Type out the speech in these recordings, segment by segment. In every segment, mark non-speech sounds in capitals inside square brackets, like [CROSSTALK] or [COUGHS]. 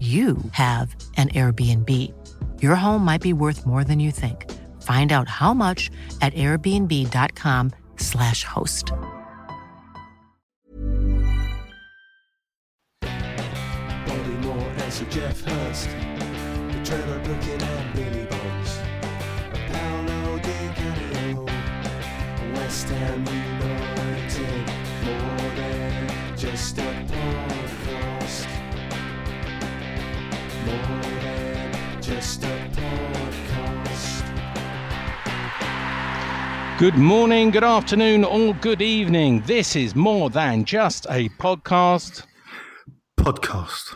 you have an Airbnb. Your home might be worth more than you think. Find out how much at airbnb.com/slash host. Bobby Moore Geoff Hurst. The Trevor and Billy Bonds. Paolo Di Canio. West Ham United. More than just a podcast. More than just a podcast. Good morning, good afternoon, or good evening. This is more than just a podcast. podcast.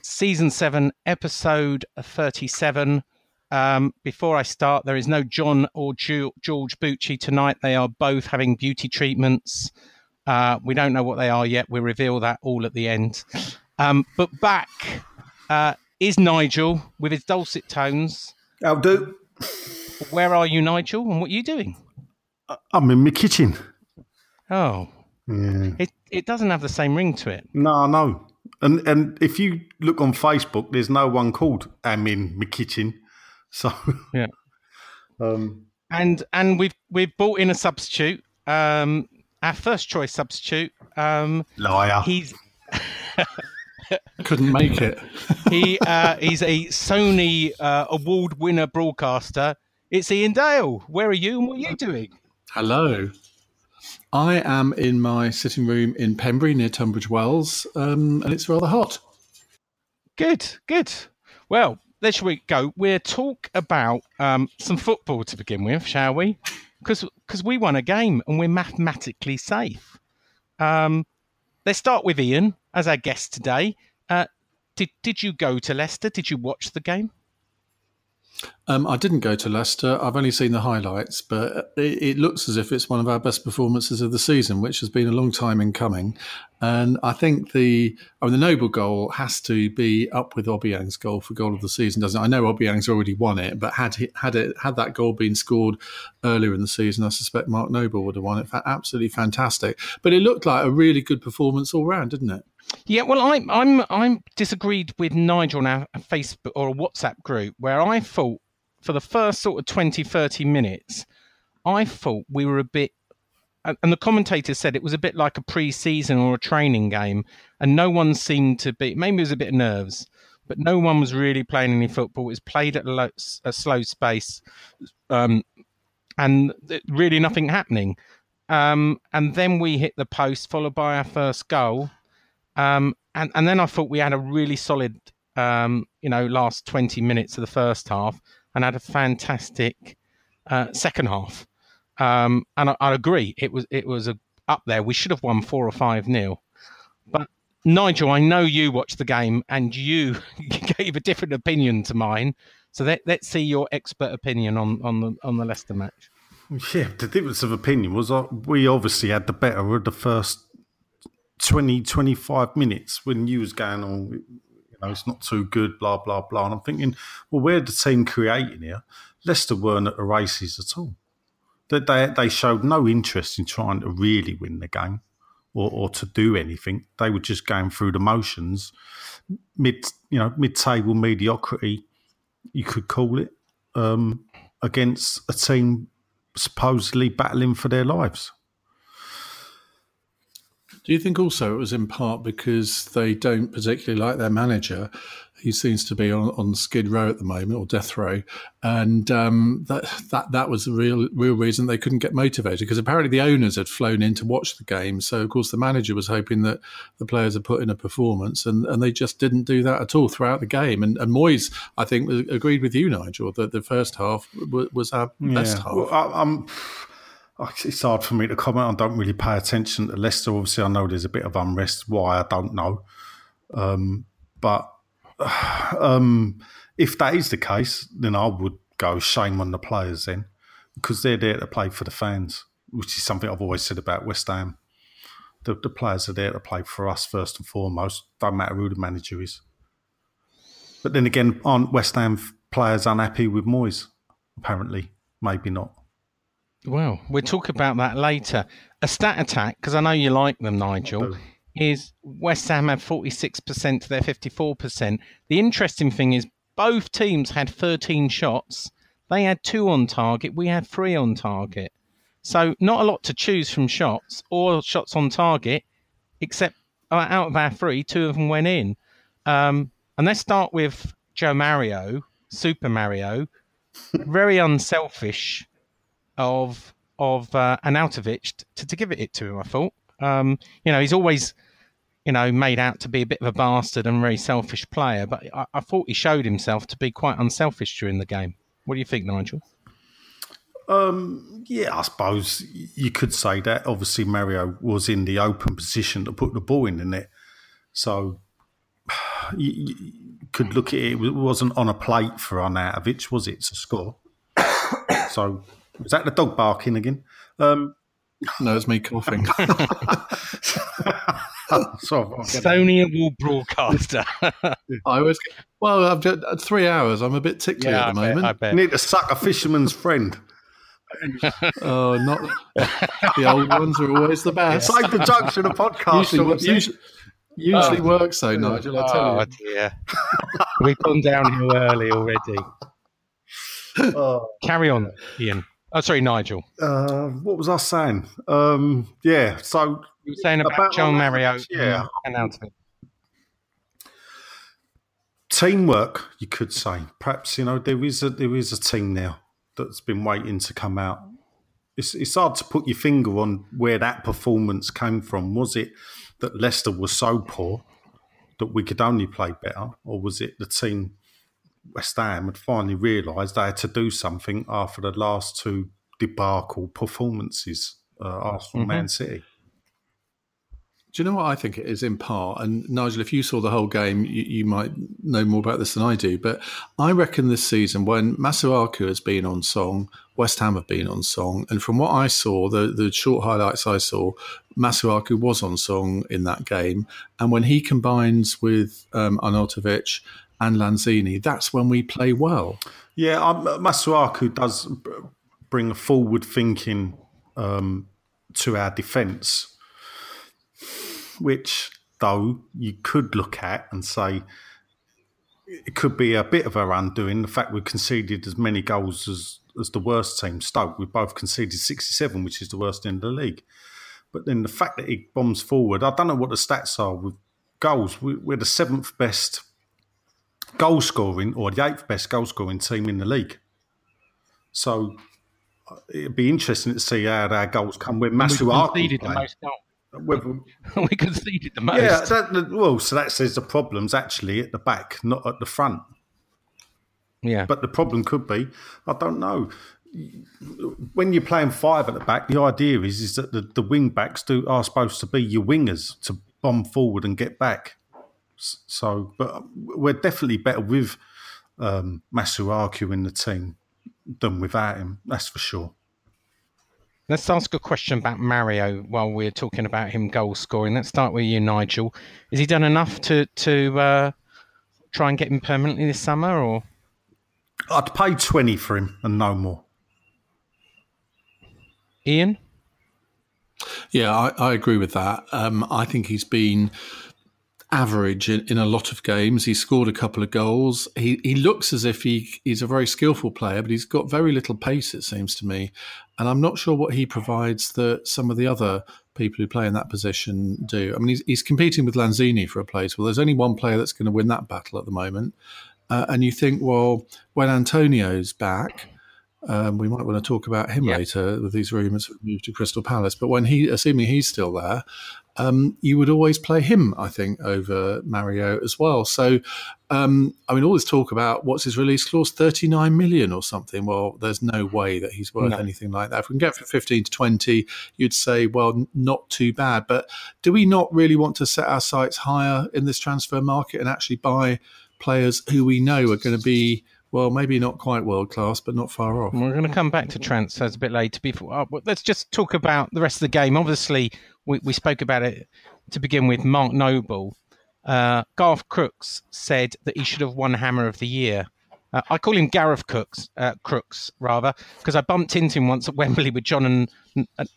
Season 7, episode 37. Um, before I start, there is no John or George Bucci tonight. They are both having beauty treatments. Uh, we don't know what they are yet. We'll reveal that all at the end. Um, but back uh, is Nigel with his dulcet tones. I'll do. Where are you, Nigel? And what are you doing? I'm in my kitchen. Oh, Yeah. it, it doesn't have the same ring to it. No, no. And and if you look on Facebook, there's no one called I'm in my kitchen. [LAUGHS] So Yeah. um, and and we've we've brought in a substitute. Um, our first choice substitute. Um, liar. he's [LAUGHS] couldn't make it. [LAUGHS] he uh, he's a Sony uh, award winner broadcaster. It's Iain Dale. Where are you and what are you doing? Hello. I am in my sitting room in Pembury near Tunbridge Wells, um, and it's rather hot. Good, good. Well, there shall we go. We'll talk about um, some football to begin with, shall we? Because we won a game and we're mathematically safe. Um, let's start with Ian as our guest today. Uh, did did you go to Leicester? Did you watch the game? Um, I didn't go to Leicester. I've only seen the highlights, but it, it looks as if it's one of our best performances of the season, which has been a long time in coming. And I think the I mean, the noble goal has to be up with Obiang's goal for goal of the season, doesn't it? I know Obiang's already won it, but had he, had it had that goal been scored earlier in the season, I suspect Mark Noble would have won it. Absolutely fantastic. But it looked like a really good performance all round, didn't it? Yeah, well, I'm I'm I'm disagreed with Nigel on our Facebook or a WhatsApp group where I thought for the first sort of 20, 30 minutes, I thought we were a bit, and and the commentator said it was a bit like a pre-season or a training game, and no one seemed to be. Maybe it was a bit of nerves, but no one was really playing any football. It was played at a, low, a slow space, um, and really nothing happening. Um, and then we hit the post, followed by our first goal. Um, and, and then I thought we had a really solid, um, you know, last 20 minutes of the first half and had a fantastic uh, second half. Um, and I, I agree, it was it was a, up there. We should have won four or five nil. But Nigel, I know you watched the game and you [LAUGHS] gave a different opinion to mine. So let, let's see your expert opinion on, on the on the Leicester match. yeah, the difference of opinion was uh, we obviously had the better of the first 20, 25 minutes when you was going on. You know, it's not too good, blah blah blah. And I'm thinking, well, we're the team creating here. Leicester weren't at the races at all. They, they, they showed no interest in trying to really win the game or, or to do anything. They were just going through the motions, mid you know mid table mediocrity, you could call it, um, against a team supposedly battling for their lives. Do you think also it was in part because they don't particularly like their manager? He seems to be on, on skid row at the moment or death row, and um, that that that was the real real reason they couldn't get motivated because apparently the owners had flown in to watch the game. So of course the manager was hoping that the players had put in a performance, and, and they just didn't do that at all throughout the game. And, and Moyes, I think, agreed with you, Nigel, that the first half was, was our best half. Well, I, I'm. It's hard for me to comment. I don't really pay attention to Leicester. Obviously, I know there's a bit of unrest. Why I don't know, um, but [SIGHS] um, if that is the case, then I would go shame on the players then, because they're there to play for the fans, which is something I've always said about West Ham. The, the players are there to play for us first and foremost. Don't matter who the manager is. But then again, aren't West Ham players unhappy with Moyes? Apparently, maybe not. Well, we'll talk about that later. A stat attack, because I know you like them, Nigel, is West Ham had 46% to their 54%. The interesting thing is both teams had 13 shots. They had two on target. We had three on target. So not a lot to choose from shots or shots on target, except uh, out of our three, two of them went in. Um, and let's start with Joao Mario, Super Mario, very unselfish of of uh, Arnautovic to, to give it to him. I thought, um, you know, he's always, you know, made out to be a bit of a bastard and very selfish player, but I, I thought he showed himself to be quite unselfish during the game. What do you think, Nigel? Um, yeah, I suppose you could say that. Obviously, Mario was in the open position to put the ball in the net, so [SIGHS] you, you could look at it. It wasn't on a plate for Arnautovic, was it, to score? [COUGHS] so was that the dog barking again? Um, no, it's me coughing. so Sony award broadcaster. I always well, I've just three hours. I'm a bit tickly yeah, at the I bet, moment. I bet. you need to suck a fisherman's friend. [LAUGHS] Oh, not the old ones are always the best. Save the jokes for the podcast. Usually, obviously. usually, usually works though, Nigel. I tell Oh you. dear, we've gone downhill early already. [LAUGHS] Oh. Carry on, Ian. Oh, sorry, Nigel. Uh, what was I saying? Um, yeah, so You were saying about, About Joao Mario yeah. announcement. teamwork, you could say. Perhaps you know there is a there is a team now that's been waiting to come out. It's it's hard to put your finger on where that performance came from. Was it that Leicester was so poor that we could only play better, or was it the team West Ham had finally realised they had to do something after the last two debacle performances, uh, Arsenal, Man City? Do you know what I think it is in part? And Nigel, if you saw the whole game, you, you might know more about this than I do. But I reckon this season, when Masuaku has been on song, West Ham have been on song, and from what I saw, the the short highlights I saw, Masuaku was on song in that game. And when he combines with um, Arnautovic and Lanzini, that's when we play well. Yeah, um, Masuaku does bring a forward thinking um, to our defence, which, though, you could look at and say it could be a bit of our undoing. The fact we conceded as many goals as, as the worst team, Stoke, we both conceded 67, which is the worst in the league. But then the fact that he bombs forward, I don't know what the stats are with goals. We're the seventh best goal scoring or the eighth best goal scoring team in the league. So it'd be interesting to see how our goals come We Masuaku conceded the most goals. [LAUGHS] We conceded the most. yeah, that, well, so that says the problem's actually at the back, not at the front. yeah. But the problem could be, I don't know. When you're playing five at the back, the idea is is that the, the wing backs do are supposed to be your wingers to bomb forward and get back. S- So, but we're definitely better with um, Masuaku in the team than without him. That's for sure. Let's ask a question about Mario while we're talking about him goal scoring. Let's start with you, Nigel. Has he done enough to to uh, try and get him permanently this summer, or I'd pay twenty for him and no more. Ian? Yeah, I, I agree with that. Um, I think he's been average in, in a lot of games. He scored a couple of goals. He he looks as if he he's a very skillful player, but he's got very little pace. It seems to me, and I'm not sure what he provides that some of the other people who play in that position do. I mean, he's, he's competing with Lanzini for a place. Well, there's only one player that's going to win that battle at the moment. Uh, and you think, well, when Antonio's back, um, we might want to talk about him Yeah. later with these rumours move to Crystal Palace. But when he, assuming he's still there, um, you would always play him, I think, over Mario as well. So, um, I mean, all this talk about what's his release clause, 39 million or something. Well, there's no way that he's worth No. anything like that. If we can get for 15 to 20, you'd say, well, not too bad. But do we not really want to set our sights higher in this transfer market and actually buy players who we know are going to be, well, maybe not quite world class, but not far off? We're going to come back to transfers a bit later. Before, uh, let's just talk about the rest of the game. Obviously, we, we spoke about it to begin with. Mark Noble, uh, Garth Crooks said that he should have won Hammer of the Year. Uh, I call him Gareth Cooks, uh, Crooks rather, because I bumped into him once at Wembley with John and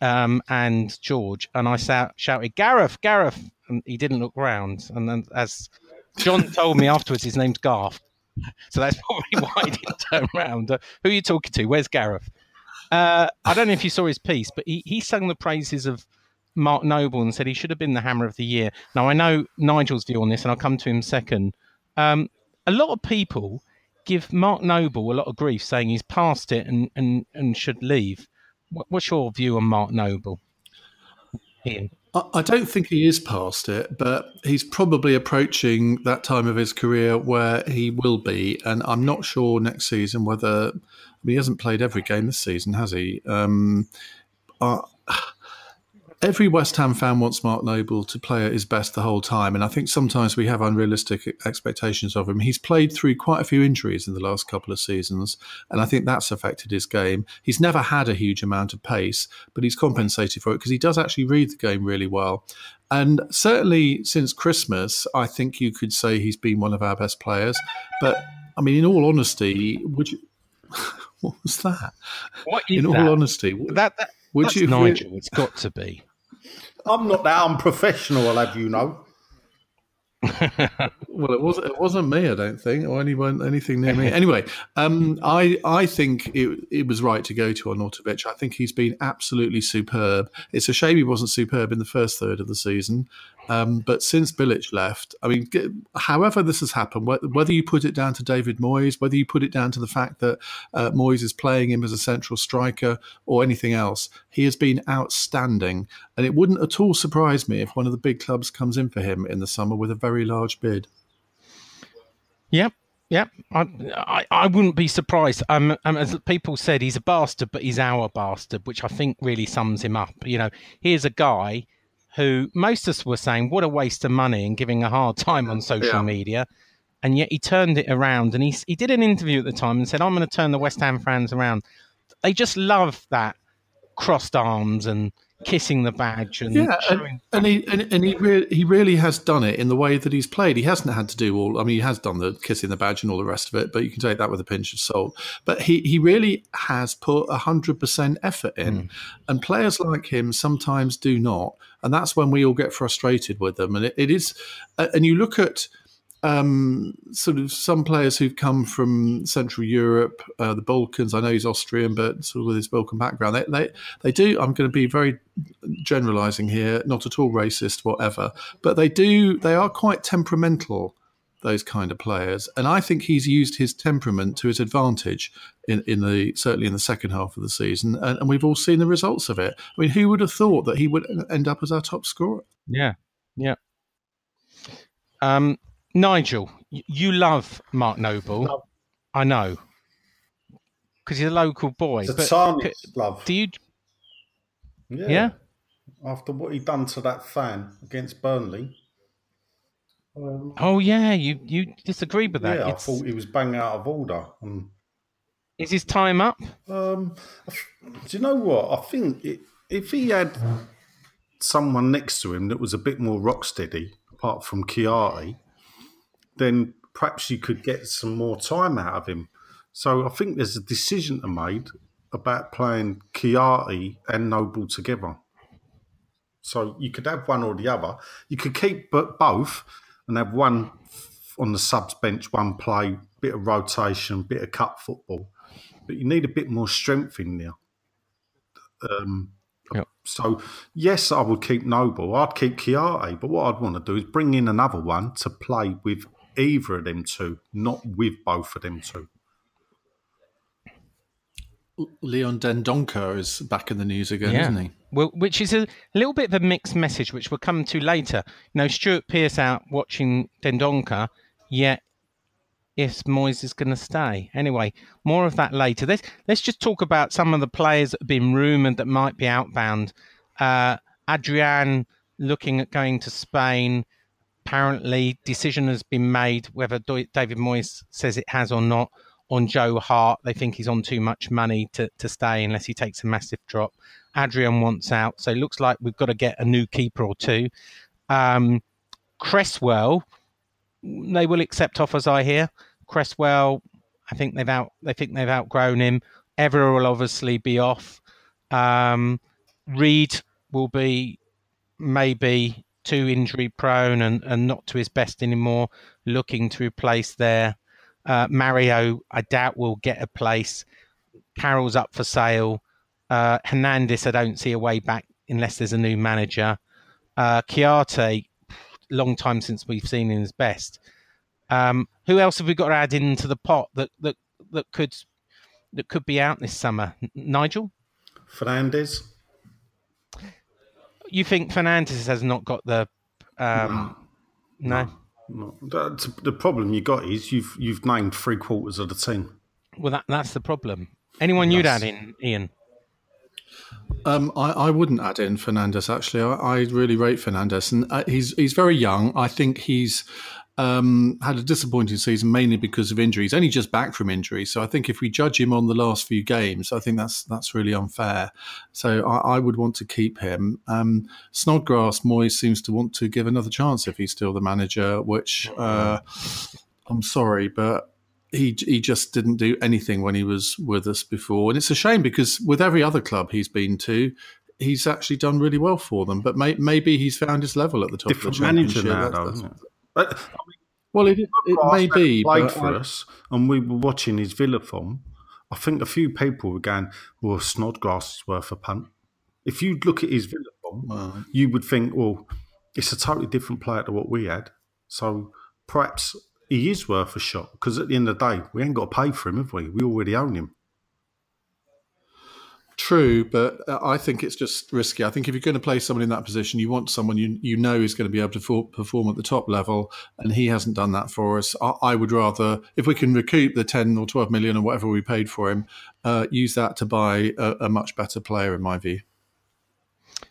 um, and George, and I shouted Gareth, Gareth, and he didn't look round. And then, as John told me [LAUGHS] afterwards, his name's Garth. [LAUGHS] So that's [LAUGHS] probably why he didn't turn around. Uh, who are you talking to? Where's Gareth? Uh, I don't know if you saw his piece, but he, he sung the praises of Mark Noble and said he should have been the Hammer of the Year. Now, I know Nigel's view on this, and I'll come to him second. Um, a lot of people give Mark Noble a lot of grief, saying he's past it and, and, and should leave. What, what's your view on Mark Noble? Ian. I don't think he is past it, but he's probably approaching that time of his career where he will be. And I'm not sure next season whether I mean, he hasn't played every game this season, has he? Um, every West Ham fan wants Mark Noble to play at his best the whole time, and I think sometimes we have unrealistic expectations of him. He's played through quite a few injuries in the last couple of seasons, and I think that's affected his game. He's never had a huge amount of pace, but he's compensated for it because he does actually read the game really well. And certainly since Christmas, I think you could say he's been one of our best players. But I mean, in all honesty, would you? [LAUGHS] what was that? What in that? all honesty, would, that, that would that's you? Nigel. It's got to be. I'm not that unprofessional, I'll have you know. [LAUGHS] Well, it wasn't. It wasn't me. I don't think, or anyone, anything near me. [LAUGHS] Anyway, um, I I think it it was right to go to Arnautovic. I think he's been absolutely superb. It's a shame he wasn't superb in the first third of the season, um, but since Bilic left, I mean, however this has happened, whether you put it down to David Moyes, whether you put it down to the fact that uh, Moyes is playing him as a central striker, or anything else, he has been outstanding. And it wouldn't at all surprise me if one of the big clubs comes in for him in the summer with a very large bid. Yep. Yep, I, I, I wouldn't be surprised. Um, um, as people said, he's a bastard, but he's our bastard, which I think really sums him up. You know, here's a guy who most of us were saying, what a waste of money and giving a hard time on social Yeah. media. And yet he turned it around and he, he did an interview at the time and said, I'm going to turn the West Ham fans around. They just love that crossed arms and kissing the badge and Yeah, and, and he and, and he really he really has done it in the way that he's played. He hasn't had to do all. I mean, he has done the kissing the badge and all the rest of it, but you can take that with a pinch of salt. But he he really has put hundred percent effort in, hmm. and players like him sometimes do not, and that's when we all get frustrated with them. And it, it is, and you look at um, sort of some players who've come from Central Europe, uh, the Balkans. I know he's Austrian, but sort of with his Balkan background, they they, they do. I'm going to be very generalizing here, not at all racist, whatever, but they do. They are quite temperamental. Those kind of players, and I think he's used his temperament to his advantage in, in the certainly in the second half of the season, and, and we've all seen the results of it. I mean, who would have thought that he would end up as our top scorer? Yeah, yeah. Um, Nigel, you love Mark Noble. Love. I know. Because he's a local boy. It's a but tarnished c- love. do you? yeah. Yeah? After what he done to that fan against Burnley. Um, Oh, yeah. You you disagree with that? yeah, I thought he was bang out of order. And, Is his time up? um, do you know what? I think it, if he had someone next to him that was a bit more rock steady, apart from Kouyate, then perhaps you could get some more time out of him. So I think there's a decision to made about playing Kouyate and Noble together. So you could have one or the other. You could keep but both and have one on the subs bench, one play, bit of rotation, bit of cup football. But you need a bit more strength in there. Um, Yep. So yes, I would keep Noble. I'd keep Kouyate, but what I'd want to do is bring in another one to play with either of them two, not with both of them two. Leon Dendoncker is back in the news again, isn't he? Well, which is a little bit of a mixed message, which we'll come to later. You know, Stuart Pearce out watching Dendoncker, yet if Moyes is going to stay. Anyway, more of that later. Let's let's just talk about some of the players that have been rumoured that might be outbound. Uh, Adrian looking at going to Spain. Apparently, decision has been made whether David Moyes says it has or not on Joe Hart. They think he's on too much money to, to stay unless he takes a massive drop. Adrian wants out, so it looks like we've got to get a new keeper or two. Um, Cresswell, they will accept offers, I hear. Cresswell, I think they've out they think they've outgrown him. Evra will obviously be off. Um, Reid will be maybe too injury prone and, and not to his best anymore, looking to replace there. Uh, Mario, I doubt will get a place. Carroll's up for sale. Uh, Hernandez, I don't see a way back unless there's a new manager. Uh, Kouyate, long time since we've seen him his best. Um, who else have we got to add into the pot that, that that could that could be out this summer? Nigel, Fernandes. You think Fernandes has not got the um, no. No, that's, the problem you got is you've you've named three quarters of the team. Well, that that's the problem. Anyone you'd add in, Ian? Um, I, I wouldn't add in Fernandes. Actually, I, I really rate Fernandes, and uh, he's he's very young. I think he's um, had a disappointing season mainly because of injuries. Only just back from injury, so I think if we judge him on the last few games, I think that's that's really unfair. So I, I would want to keep him. Um, Snodgrass Moyes seems to want to give another chance if he's still the manager, which uh, I'm sorry, but he he just didn't do anything when he was with us before, and it's a shame because with every other club he's been to. He's actually done really well for them, but may, maybe he's found his level at the top Different of the manager now, That's- that's- But, I mean, well, it, it may be, but for I- us, and we were watching his Villa form. I think a few people were going, "Well, Snodgrass is worth a punt." If you look at his Villa form, you would think, "Well, it's a totally different player to what we had." So perhaps he is worth a shot because at the end of the day, we ain't got to pay for him, have we? We already own him. True, but uh, I think it's just risky. I think if you're going to play someone in that position, you want someone you you know is going to be able to for, perform at the top level, and he hasn't done that for us. I, I would rather, if we can recoup the ten or twelve million or whatever we paid for him, uh, use that to buy a, a much better player, in my view.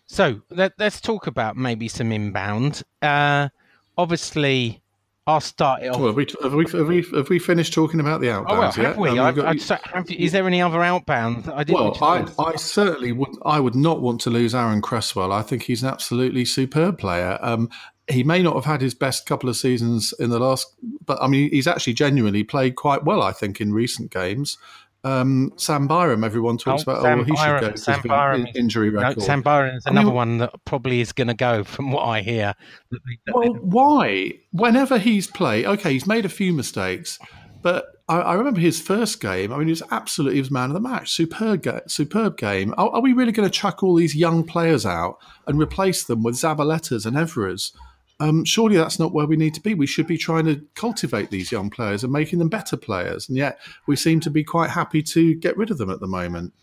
So let, let's talk about maybe some inbound. Uh, obviously, I'll start it off. Well, have we, have we have we have we finished talking about the outbounds oh well, yet? have we? Um, we've got- have, is there any other outbound? I didn't. Well, I, I certainly would. I would not want to lose Aaron Cresswell. I think he's an absolutely superb player. Um, he may not have had his best couple of seasons in the last, but I mean, he's actually genuinely played quite well. I think in recent games. Um, Sam Byram, everyone talks Oh, about. Sam oh, well, he Byram, should go Sam Byram in- injury no, record. Sam Byram is I mean- another one that probably is going to go, from what I hear. That they- that Well, why? Whenever he's played, okay, he's made a few mistakes, but I, I remember his first game. I mean, he was absolutely he was man of the match. Superb, ga- superb game. Are, are we really going to chuck all these young players out and replace them with Zabaletas and Evras? Um, surely that's not where we need to be. We should be trying to cultivate these young players and making them better players. And yet we seem to be quite happy to get rid of them at the moment.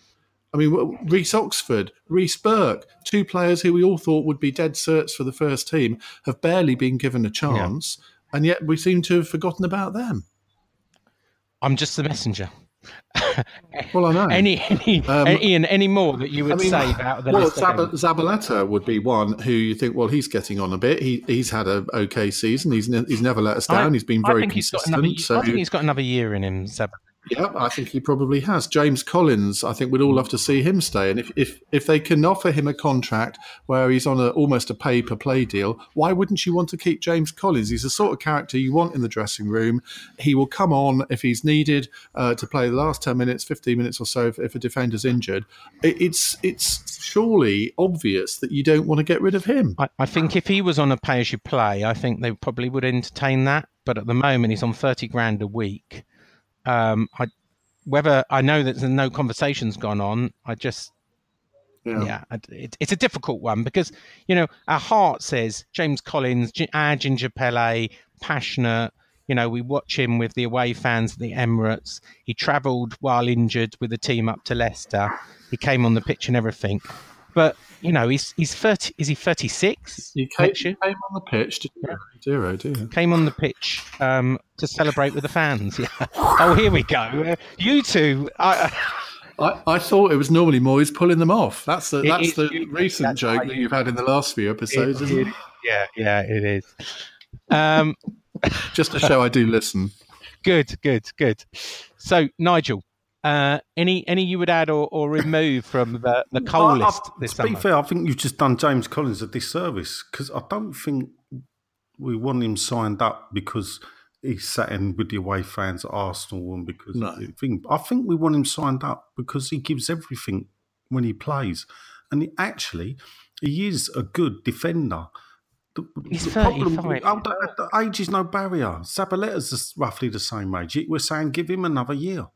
I mean, Reece Oxford, Reece Burke, two players who we all thought would be dead certs for the first team, have barely been given a chance, and yet we seem to have forgotten about them. I'm just the messenger. [LAUGHS] Well, I know. Any, any, Um, Ian, any more that you would I mean, save out of the well, list? Zab- Zabaleta would be one who you think, well, he's getting on a bit. He he's had a okay season. He's ne- he's never let us down. I- he's been I very think he's got consistent. another, so I think he's got another year in him, Seb. Yeah, I think he probably has. James Collins, I think we'd all love to see him stay. And if, if, if they can offer him a contract where he's on a, almost a pay per play deal, why wouldn't you want to keep James Collins? He's the sort of character you want in the dressing room. He will come on if he's needed uh, to play the last 10 minutes, 15 minutes or so if, if a defender's injured. It, it's, it's surely obvious that you don't want to get rid of him. I, I think if he was on a pay as you play, I think they probably would entertain that. But at the moment, he's on 30 grand a week. Um, I, whether I know that there's no conversations gone on, I just Yeah. yeah, it, it's a difficult one because you know our heart says James Collins, our Ginger Pele, passionate. You know, we watch him with the away fans at the Emirates. He travelled while injured with the team up to Leicester. He came on the pitch and everything. But you know, he's he's thirty. Is he thirty six You came, came on the pitch, did you? Zero, do you? Came on the pitch um, to celebrate with the fans. Yeah. Oh, here we go. Uh, you two. I, I, I thought it was normally Moyes pulling them off. That's the that's is the you- recent that's joke that you- you've had in the last few episodes, It- isn't it? it- yeah, yeah, it is. Um, Just to show I do listen. [LAUGHS] Good, good, good. So, Nigel, uh, any any you would add or, or remove from the the coal I- I- list this to be fair, I think you've just done James Collins a disservice because I don't think we want him signed up because he sat in with the away fans at Arsenal and because No. of the thing. I think we want him signed up because he gives everything when he plays, and he, actually he is a good defender. The, He's the problem- 35. oh, the, the age is no barrier. Zabaleta's is roughly the same age. We're saying give him another year.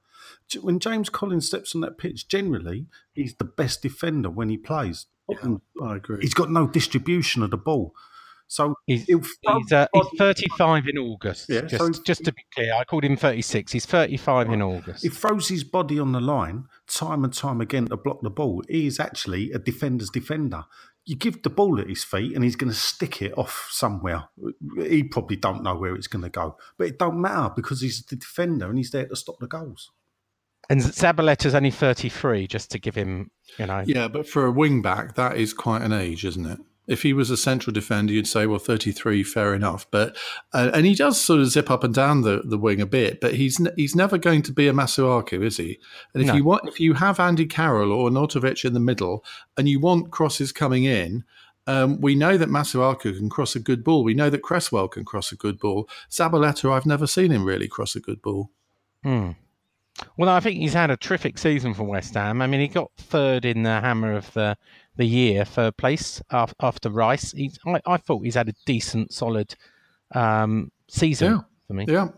J- When James Collins steps on that pitch, generally he's the best defender when he plays. And I agree. he's got no distribution of the ball. So He's, he's, uh, he's 35 in August. Yeah, just, so- just to be clear, I called him 36. He's 35 in August. he throws his body on the line time and time again to block the ball. He is actually a defender's defender. You give the ball at his feet and he's going to stick it off somewhere. He probably don't know where it's going to go, but it don't matter because he's the defender and he's there to stop the goals. And Zabaleta's only 33, just to give him, you know. Yeah, but for a wing back, that is quite an age, isn't it? If he was a central defender, you'd say, well, 33, fair enough. But uh, and he does sort of zip up and down the, the wing a bit, but he's n- he's never going to be a Masuaku, is he? And if No. you want, if you have Andy Carroll or Nautovic in the middle, and you want crosses coming in, um, we know that Masuaku can cross a good ball. We know that Cresswell can cross a good ball. Zabaleta, I've never seen him really cross a good ball. Hmm. Well, I think he's had a terrific season for West Ham. I mean, he got third in the Hammer of the, the Year, third place after Rice. He's, I, I thought he's had a decent, solid um, season Yeah. for me. Yeah.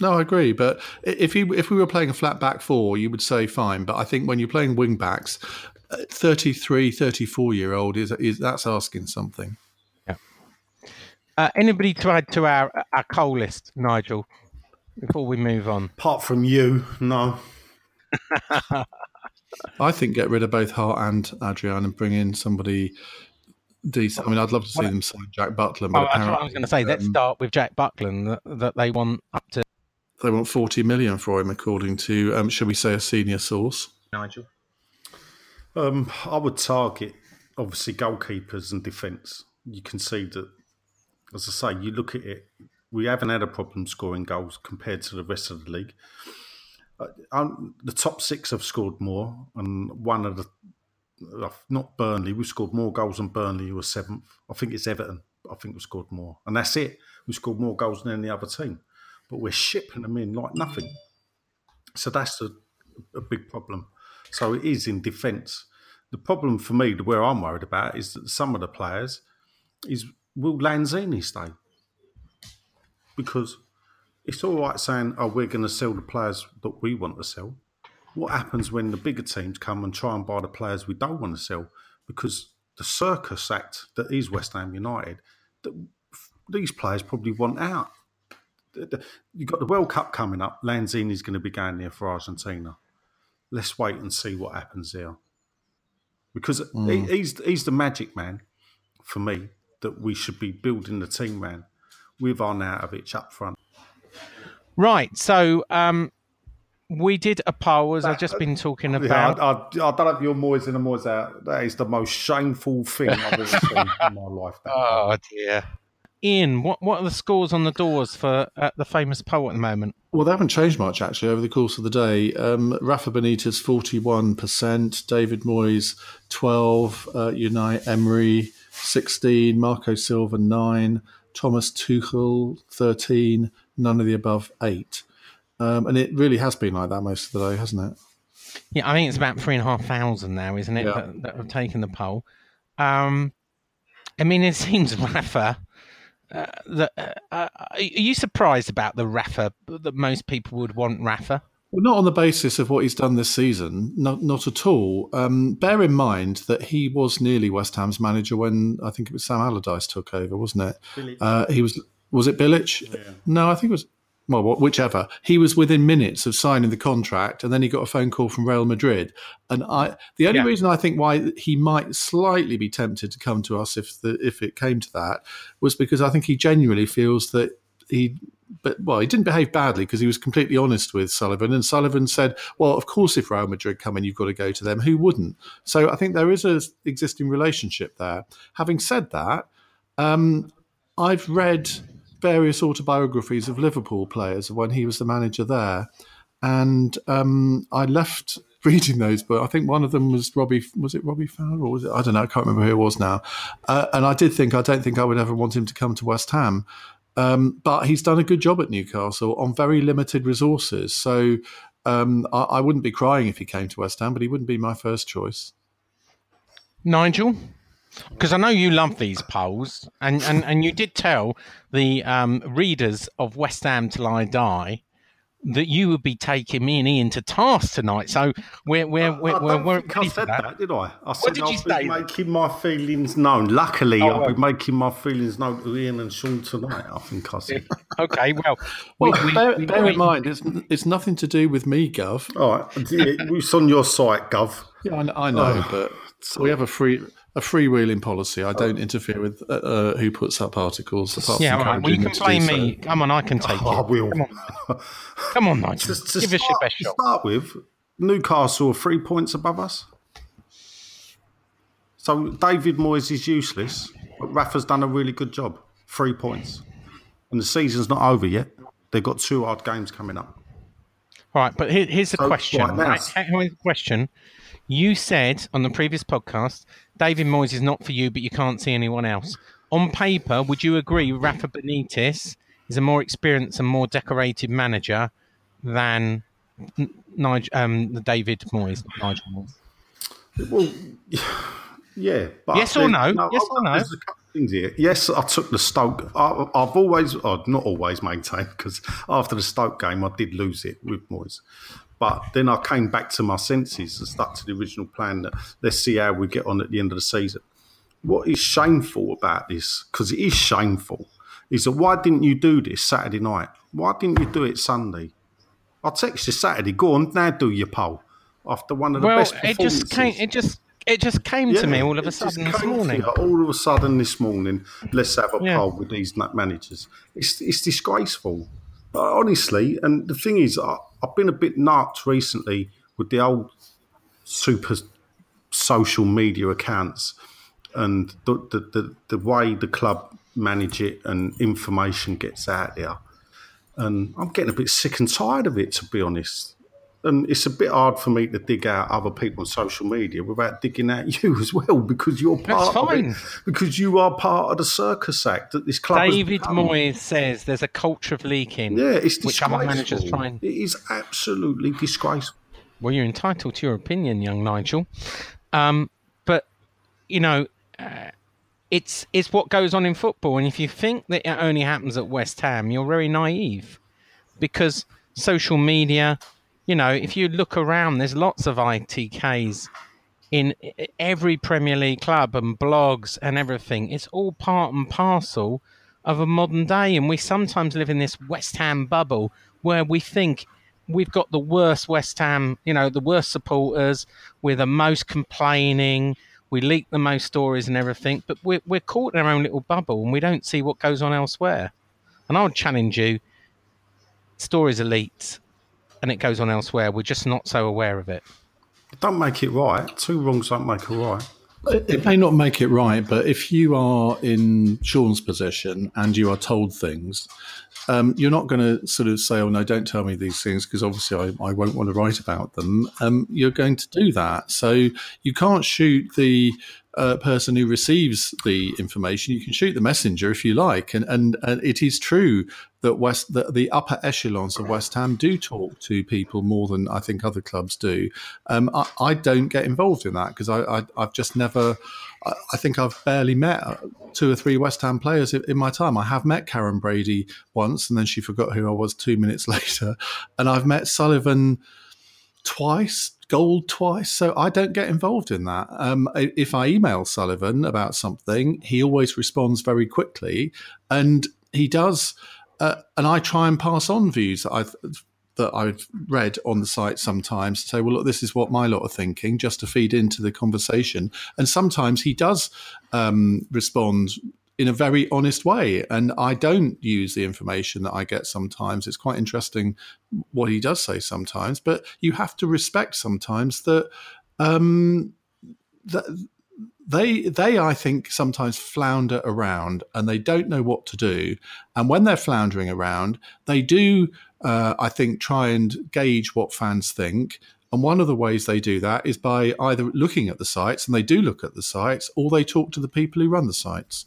No, I agree. But if you if we were playing a flat back four, you would say fine. But I think when you're playing wing backs, uh, 33, 34 year old is is that's asking something. Yeah. Uh, anybody to add to our our coal list, Nigel, before we move on? Apart from you, no. [LAUGHS] I think get rid of both Hart and Adrian and bring in somebody decent. I mean, I'd love to see them sign Jack Butland, but Oh, that's what I was going to say. Let's um, start with Jack Butland, that, that they want up to they want 40 million for him, according to, um, shall we say, a senior source. Nigel. Um, I would target obviously goalkeepers and defence. You can see that, as I say, you look at it. We haven't had a problem scoring goals compared to the rest of the league. Uh, um, the top six have scored more, and one of the uh, not Burnley. We've scored more goals than Burnley, who was seventh. I think it's Everton. I think we've scored more, and that's it. We scored more goals than any other team, but we're shipping them in like nothing. So that's a, a big problem. So it is in defence. The problem for me, where I'm worried about, is that some of the players is will Lanzini stay? Because it's all right saying, "Oh, we're going to sell the players that we want to sell." What happens when the bigger teams come and try and buy the players we don't want to sell? Because the circus act that is West Ham United, that these players probably want out. You've got the World Cup coming up. Lanzini's going to be going there for Argentina. Let's wait and see what happens there. Because he, mm. he's he's the magic man for me that we should be building the team around with Arnautovic up front. Right. So um, we did a poll, as I've just been talking Yeah, about. I, I, I don't know if you're Moyes in and Moyes out. That is the most shameful thing I've ever seen in my life. that. Oh dear. Ian, what what are the scores on the doors for uh, the famous poll at the moment? Well, they haven't changed much actually over the course of the day. Um, Rafa Benitez forty-one percent, David Moyes twelve, uh, Unai Emery sixteen, Marco Silva nine, Thomas Tuchel thirteen, none of the above eight. Um, and it really has been like that most of the day, hasn't it? Yeah, I think it's about three and a half thousand now, isn't it? Yeah. That, that have taken the poll. Um, I mean, it [LAUGHS] seems Rafa. Uh, that, uh, uh, are you surprised about the Rafa that most people would want Rafa? Well, not on the basis of what he's done this season, not not at all. Um, bear in mind that he was nearly West Ham's manager when I think it was Sam Allardyce took over, wasn't it? Uh, he was. Was it Bilic? No, I think it was. Well, whichever. He was within minutes of signing the contract, and then he got a phone call from Real Madrid. And I, the only Yeah. reason I think why he might slightly be tempted to come to us if the if it came to that was because I think he genuinely feels that he but well, he didn't behave badly because he was completely honest with Sullivan, and Sullivan said, "Well, of course, if Real Madrid come in, you've got to go to them. Who wouldn't?" So I think there is a existing relationship there. Having said that, um, I've read various autobiographies of Liverpool players when he was the manager there, and um, I left [LAUGHS] reading those. But I think one of them was Robbie. Was it Robbie Fowler or was it? I don't know. I can't remember who it was now. Uh, and I did think I don't think I would ever want him to come to West Ham. Um, but he's done a good job at Newcastle on very limited resources. So um, I, I wouldn't be crying if he came to West Ham, but he wouldn't be my first choice. Nigel? Because I know you love these polls, and, and, and you did tell the um, readers of West Ham Till I Die that you would be taking me and Ian to task tonight. So we're we're uh, we're, I we're, don't we're think I ready for said that. that. did I? I said I'll be say then? making my feelings known. Luckily, Oh, I'll right. be making my feelings known to Ian and Sean tonight. I think I said. [LAUGHS] Okay, well, Well, we, we, bear, we- bear we- in mind, it's, it's nothing to do with me, Gov. All right, it's on your site, Gov. Yeah, I, I know, oh, but we have a free a freewheeling policy. I don't interfere with uh, uh, who puts up articles. Apart Yeah, from all right. Well, you can blame do me. Come on, I can take [LAUGHS] I it. will. Come on, come on, Nigel. [LAUGHS] To, to Give us your start, best to shot. start with, Newcastle are three points above us. So David Moyes is useless, but Rafa's done a really good job. Three points. And the season's not over yet. They've got two hard games coming up. All right, but here, here's the So, question. right, Right, here's the question. You said on the previous podcast, David Moyes is not for you, but you can't see anyone else. On paper, would you agree Rafa Benitez is a more experienced and more decorated manager than Nigel, um, the David Moyes? Nigel Moyes? Well, yeah. But Yes or there- no? Yes or no? There's a couple things here. Yes, I took the Stoke. I, I've always, oh, not always maintained, because after the Stoke game, I did lose it with Moyes. But then I came back to my senses and stuck to the original plan that let's see how we get on at the end of the season. What is shameful about this, because it is shameful, is that why didn't you do this Saturday night? Why didn't you do it Sunday? I text you Saturday. Go on now, do your poll after one of the Well, best it just came. It just it just came to me all of a sudden this morning. you All of a sudden this morning, let's have a Yeah. poll with these managers. It's it's disgraceful, honestly. And the thing is, I, I've been a bit nuts recently with the old super social media accounts and the the, the, the way the club manage it and information gets out there. And I'm getting a bit sick and tired of it, to be honest. And it's a bit hard for me to dig out other people on social media without digging out [LAUGHS] you as well, because you're part of fine. it. Because you are part of the circus act that this club David. Moyes says there's a culture of leaking. Yeah, it's which other managers disgraceful. try and It is absolutely disgraceful. Well, you're entitled to your opinion, young Nigel. Um, but you know, uh, it's it's what goes on in football, and if you think that it only happens at West Ham, you're very naive, because social media. You know, if you look around, there's lots of ITKs in every Premier League club and blogs and everything. It's all part and parcel of a modern day, and we sometimes live in this West Ham bubble where we think we've got the worst West Ham, you know, the worst supporters, we're the most complaining, we leak the most stories and everything, but we're, we're caught in our own little bubble and we don't see what goes on elsewhere. And I would challenge you stories are leaked and it goes on elsewhere. We're just not so aware of it. Don't make it right. Two wrongs don't make a right. It may not make it right, but if you are in Sean's position and you are told things, um, you're not going to sort of say, "Oh no, don't tell me these things," because obviously I, I won't want to write about them. Um, you're going to do that, so you can't shoot the uh, person who receives the information. You can shoot the messenger if you like, and and, and it is true that West the, the, upper echelons of West Ham do talk to people more than I think other clubs do. Um, I, I, don't get involved in that because I, I have just never. I, think I've barely met two or three West Ham players in my time. I have met Karen Brady once, and then she forgot who I was two minutes [LAUGHS] later, and I've met Sullivan twice gold twice. So I don't get involved in that. Um, if I email Sullivan about something, he always responds very quickly, and he does. Uh, and I try and pass on views that I've that I've read on the site sometimes to say, well, look, this is what my lot are thinking, just to feed into the conversation. And sometimes he does um, respond in a very honest way. And I don't use the information that I get sometimes. It's quite interesting what he does say sometimes, but you have to respect sometimes that um, that they they I think sometimes flounder around and they don't know what to do. And when they're floundering around, they do uh, I think try and gauge what fans think and one of the ways they do that is by either looking at the sites, and they do look at the sites, or they talk to the people who run the sites.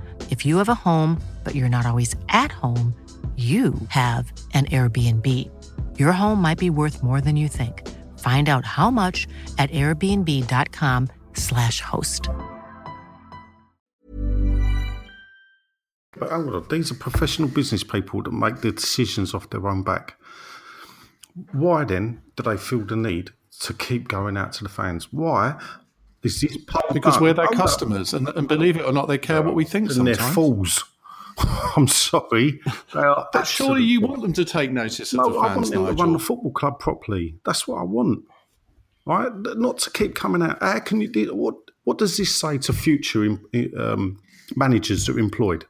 If you have a home, but you're not always at home, you have an Airbnb. Your home might be worth more than you think. Find out how much at airbnb.com/slash host. But hold on, these are professional business people that make the decisions off their own back. Why then do they feel the need to keep going out to the fans? Why is this because we're their customers, and, and, believe it or not, they care what we think. And sometimes. they're fools. [LAUGHS] I'm sorry. but surely you want them to take notice of no, the fans, I want them Nigel. to run the football club properly. That's what I want. Right? Not to keep coming out. How can you do what? What does this say to future um, managers that are employed?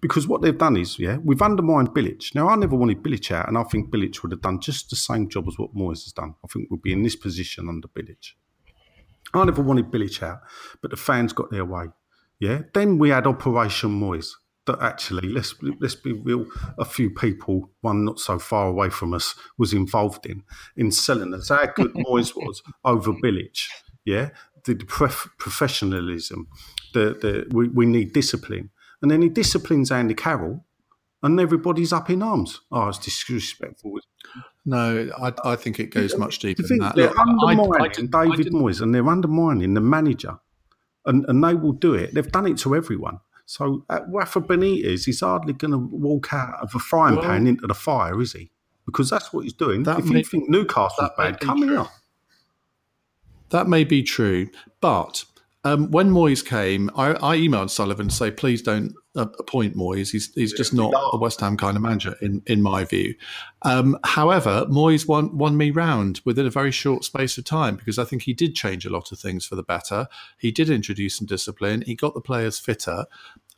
Because what they've done is, yeah, we've undermined Bilic. Now, I never wanted Bilic out, and I think Bilic would have done just the same job as what Moyes has done. I think we'd be in this position under Bilic. I never wanted Bilic out, but the fans got their way. Yeah. Then we had Operation Moyes that actually, let's let's be real, a few people, one not so far away from us, was involved in in selling us. How good [LAUGHS] Moyes was over Bilic, yeah, the, the prof- professionalism, the the we, we need discipline, and then he disciplines Andy Carroll, and everybody's up in arms. Oh, it's disrespectful. No, I, I think it goes much deeper than that. They're undermining I, I David Moyes, and they're undermining the manager, and and they will do it. They've done it to everyone. So uh, Rafa Benitez, he's hardly going to walk out of a frying well, pan into the fire, is he? Because that's what he's doing. If may, you think Newcastle's bad, come here. That may be true, but um, when Moyes came, I, I, emailed Sullivan to say, please don't uh, appoint Moyes. He's, he's just not a West Ham kind of manager, in, in my view. Um, however, Moyes won, won me round within a very short space of time because I think he did change a lot of things for the better. He did introduce some discipline. He got the players fitter.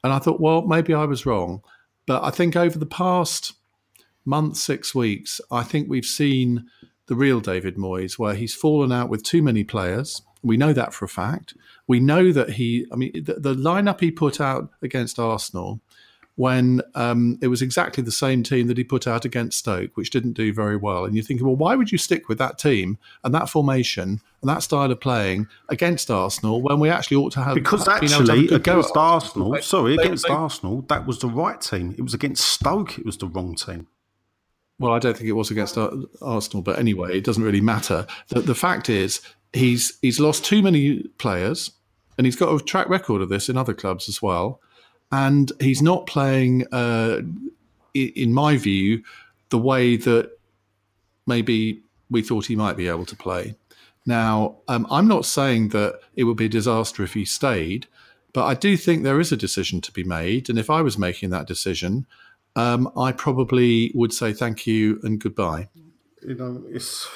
And I thought, well, maybe I was wrong. But I think over the past month, six weeks, I think we've seen the real David Moyes, where he's fallen out with too many players We know that for a fact. We know that he, I mean, the, the lineup he put out against Arsenal when um, it was exactly the same team that he put out against Stoke, which didn't do very well. And you're thinking, well, why would you stick with that team and that formation and that style of playing against Arsenal when we actually ought to have Because been able to have a actually, good against at Arsenal, They- sorry, they- against they- Arsenal, that was the right team. It was against Stoke, it was the wrong team. Well, I don't think it was against Ar- Arsenal, but anyway, it doesn't really matter. The, the fact is, he's he's lost too many players, and he's got a track record of this in other clubs as well. And he's not playing, uh, in my view, the way that maybe we thought he might be able to play. Now, um, I'm not saying that it would be a disaster if he stayed, but I do think there is a decision to be made. And if I was making that decision, um, I probably would say thank you and goodbye. you know, it's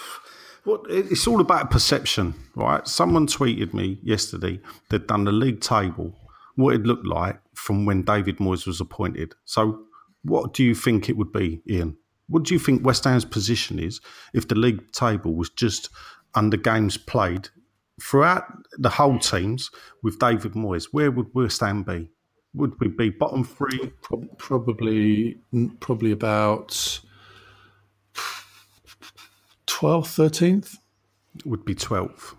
what it's all about perception, right? Someone tweeted me yesterday they'd done the league table, what it looked like from when David Moyes was appointed. So, what do you think it would be, Iain? What do you think West Ham's position is if the league table was just under games played throughout the whole teams with David Moyes? Where would West Ham be? Would we be bottom three? Probably, probably about 12th, 13th. Would be 12th.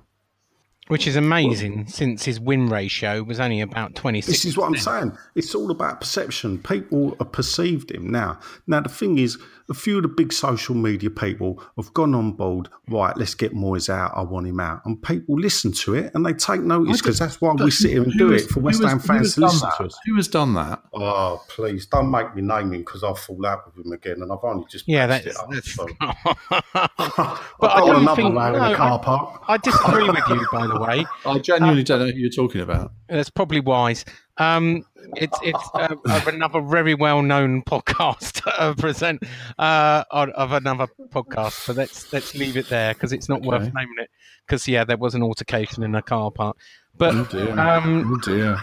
Which is amazing since his win ratio was only about 26. This is what I'm saying. It's all about perception. People have perceived him now. Now the thing is, a few of the big social media people have gone on board. Right, let's get Moyes out. I want him out, and people listen to it and they take notice because that's why we sit here and do has- it for West has- Ham who fans has to done listen that? to us. Who has done that? Oh, please don't make me name him because I'll fall out with him again, and I've only just Yeah, that's. it up, that's so. [LAUGHS] but [LAUGHS] I've I got don't another think. row in no, the car I, park. I disagree with you, by the way. [LAUGHS] I genuinely don't know who you're talking about. That's probably wise. Um, it's it's uh, of another very well known podcast [LAUGHS] uh, present uh, of another podcast. So let's let's leave it there because it's not worth naming it. Because yeah, there was an altercation in a car park. But Oh dear. um, oh dear.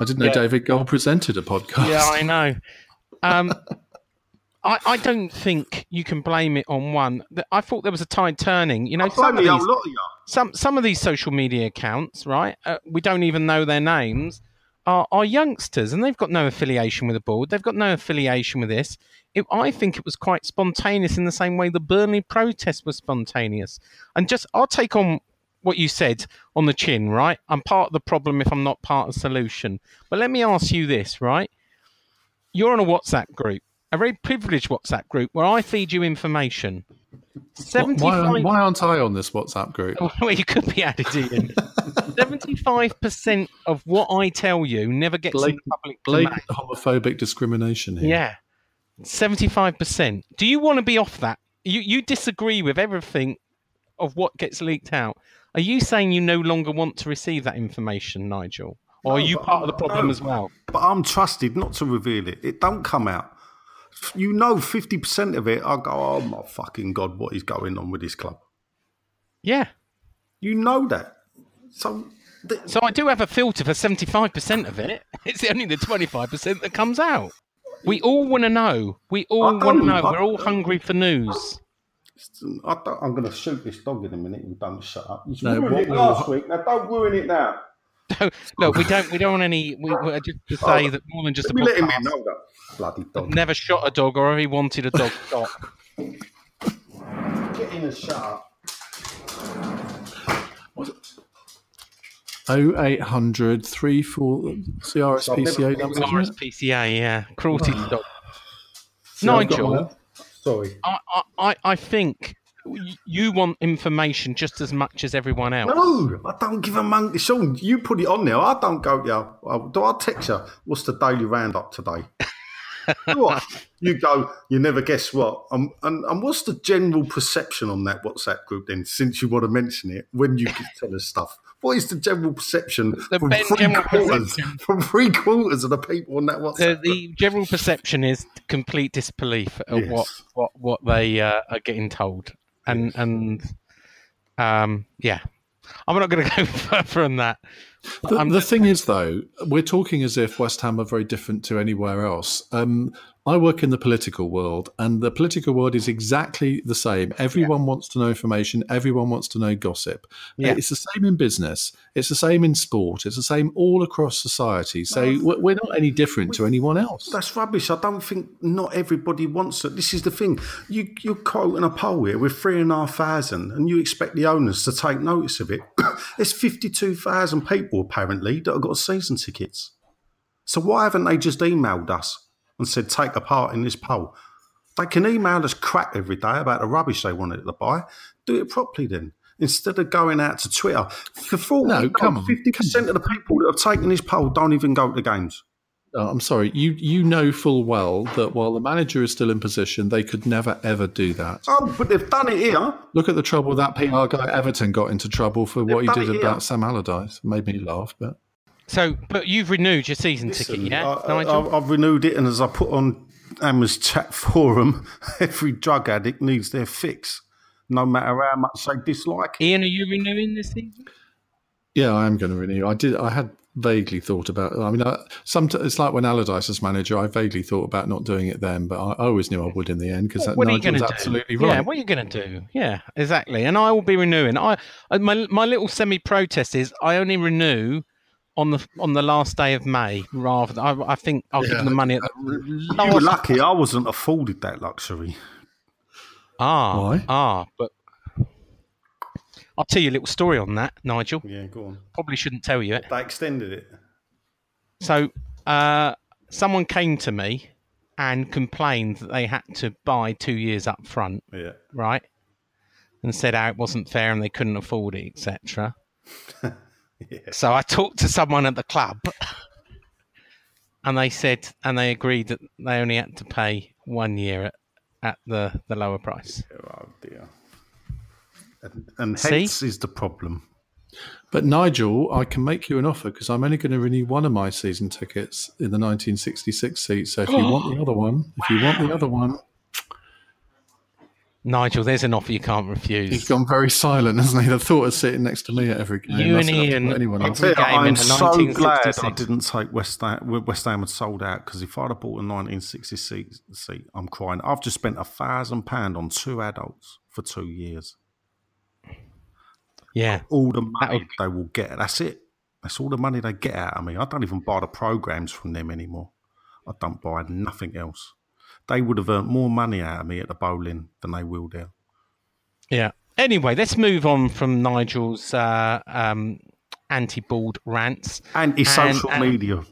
I didn't know Yeah. David Gold presented a podcast. yeah, I know. Um, [LAUGHS] I, I don't think you can blame it on one. I thought there was a tide turning. You know, some of these, lot of you. some some of these social media accounts, right? Uh, we don't even know their names. Are, are youngsters, and they've got no affiliation with the board. They've got no affiliation with this. It, I think it was quite spontaneous in the same way the Burnley protest was spontaneous. And just, I'll take on what you said on the chin, right? I'm part of the problem if I'm not part of the solution. But let me ask you this, right? You're on a WhatsApp group, a very privileged WhatsApp group where I feed you information. Why, 75 why aren't I on this WhatsApp group? [LAUGHS] well, you could be added in. [LAUGHS] Seventy-five percent of what I tell you never gets in Blatant- the public. Blatant homophobic discrimination here. Yeah, seventy-five percent. Do you want to be off that? You you disagree with everything of what gets leaked out. Are you saying you no longer want to receive that information, Nigel, or are No, you but part of the problem no. as well? But I'm trusted not to reveal it. It don't come out. You know, fifty percent of it, I go, "Oh my fucking god, what is going on with this club?" Yeah. You know that. So, th- So I do have a filter for seventy-five percent of it. [LAUGHS] It's only the twenty-five percent that comes out. We all want to know. We all want to know. I We're all hungry for news. I don't, I'm going to shoot this dog in a minute. You don't shut up. You No, ruined it last week. Now don't ruin it now. [LAUGHS] Look, we don't we don't want any. We, we uh, just to say oh, that more than just a Let me let him in. podcast. Hold bloody dog. Never shot a dog or ever wanted a dog [LAUGHS] shot. Get in and shut up. 0800 34 CRSPCA numbers, isn't? RSPCA, yeah, cruelty to [SIGHS] dog. I've Nigel. Sorry. I, I, I- I think y- you want information just as much as everyone else. No, I don't give a monkey. Sean, you put it on there. I don't go, yeah. I- Do I text you? What's the daily roundup today? [LAUGHS] what? You go, you never guess what? Um, and, and what's the general perception on that WhatsApp group then, since you want to mention it, when you tell us stuff? What is the general perception The from, three general quarters, perception. from three quarters of the people on that WhatsApp The, group? the general perception is complete disbelief of Yes. what, what, what they uh, are getting told, and and um, yeah, I'm not going [LAUGHS] to go further than that. The, the thing is, though, we're talking as if West Ham are very different to anywhere else. Um, I work in the political world, and the political world is exactly the same. Everyone wants to know information. Everyone wants to know gossip. Yeah. It's the same in business. It's the same in sport. It's the same all across society. So we're we're not any different to anyone else. That's rubbish. I don't think not everybody wants it. This is the thing. You, you're quoting a poll here with three and a half thousand, and you expect the owners to take notice of it. [COUGHS] There's 52,000 people apparently that have got season tickets. So why haven't they just emailed us and said, take a part in this poll? They can email us crap every day about the rubbish they wanted to buy. Do it properly then. Instead of going out to Twitter. For full, No, come on, 50% of the people that have taken this poll don't even go to the games. Oh, I'm sorry. You you know full well that while the manager is still in position, they could never ever do that. Oh, but they've done it here. Look at the trouble that PR guy Everton got into trouble for what he did about Sam Allardyce. Made me laugh, but So, but you've renewed your season Listen, ticket, yeah, I, Nigel? I, I've renewed it, and as I put on Emma's chat [LAUGHS] forum, every drug addict needs their fix, no matter how much they dislike it. Iain, are you renewing this season? yeah, I am going to renew. I did. I had vaguely thought about. I mean, I, some it's like when Allardyce was manager. I vaguely thought about not doing it then, but I, I always knew I would in the end because what are Nigel was to do? absolutely Yeah, right. what are you going to do? Yeah, exactly. And I will be renewing. I I- my my little semi-protest is I only renew on the on the last day of May. Rather, than, I, I think I'll give them the money at the You were last. lucky I wasn't afforded that luxury. Ah, Why? ah, but I'll tell you a little story on that, Nigel. Yeah, go on. Probably shouldn't tell you it. They extended it. So, uh, someone came to me and complained that they had to buy two years up front, Yeah. right? And said how it wasn't fair and they couldn't afford it, etc. [LAUGHS] So I talked to someone at the club, [LAUGHS] and they said, and they agreed that they only had to pay one year at, at the, the lower price. Oh dear. And, and See? hence is the problem. But Nigel, I can make you an offer because I'm only going to renew one of my season tickets in the 1966 seat. So if you want the [GASPS] other one, if you want the other one, Nigel, there's an offer you can't refuse. he's gone very silent, hasn't he? The thought of sitting next to me at every game. You and Iain- put anyone I'll off. tell you- game I'm so glad I didn't take West Ham. West Ham had sold out because if I'd have bought a 1966 seat, I'm crying. I've just spent a thousand pound on two adults for two years. Yeah. All the money That'll- they will get. That's it. That's all the money they get out of me. I don't even buy the programs from them anymore. I don't buy nothing else. They would have earned more money out of me at the bowling than they will there. Yeah. Anyway, let's move on from Nigel's uh, um, anti-bald rants, Anti-social And- and- media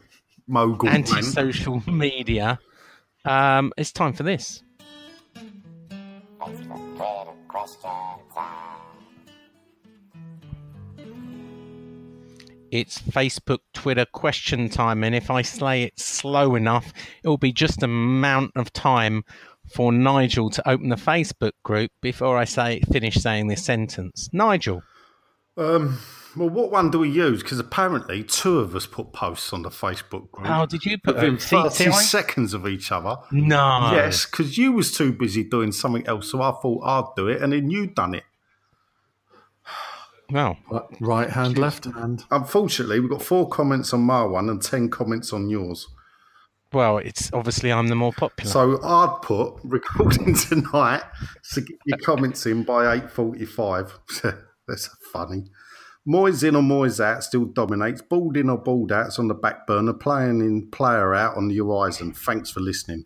mogul. anti-social media. Um, it's time for this. It's Facebook, Twitter question time, and if I slay it slow enough, it will be just a amount of time for Nigel to open the Facebook group before I say finish saying this sentence. Nigel, Um, well, what one do we use? Because apparently two of us put posts on the Facebook group. oh, did you put within the 30 seconds of each other. No. Yes, because you was too busy doing something else, so I thought I'd do it, and then you done it. Well, Right hand, left hand. Unfortunately, we've got four comments on my one and ten comments on yours. well, it's obviously I'm the more popular. So I'd put recording [LAUGHS] tonight to get your comments in by eight forty-five. [LAUGHS] That's funny. Moyes in or Moyes out still dominates. Balled in or balled out's on the back burner. Playing in, player out on the horizon. Thanks for listening.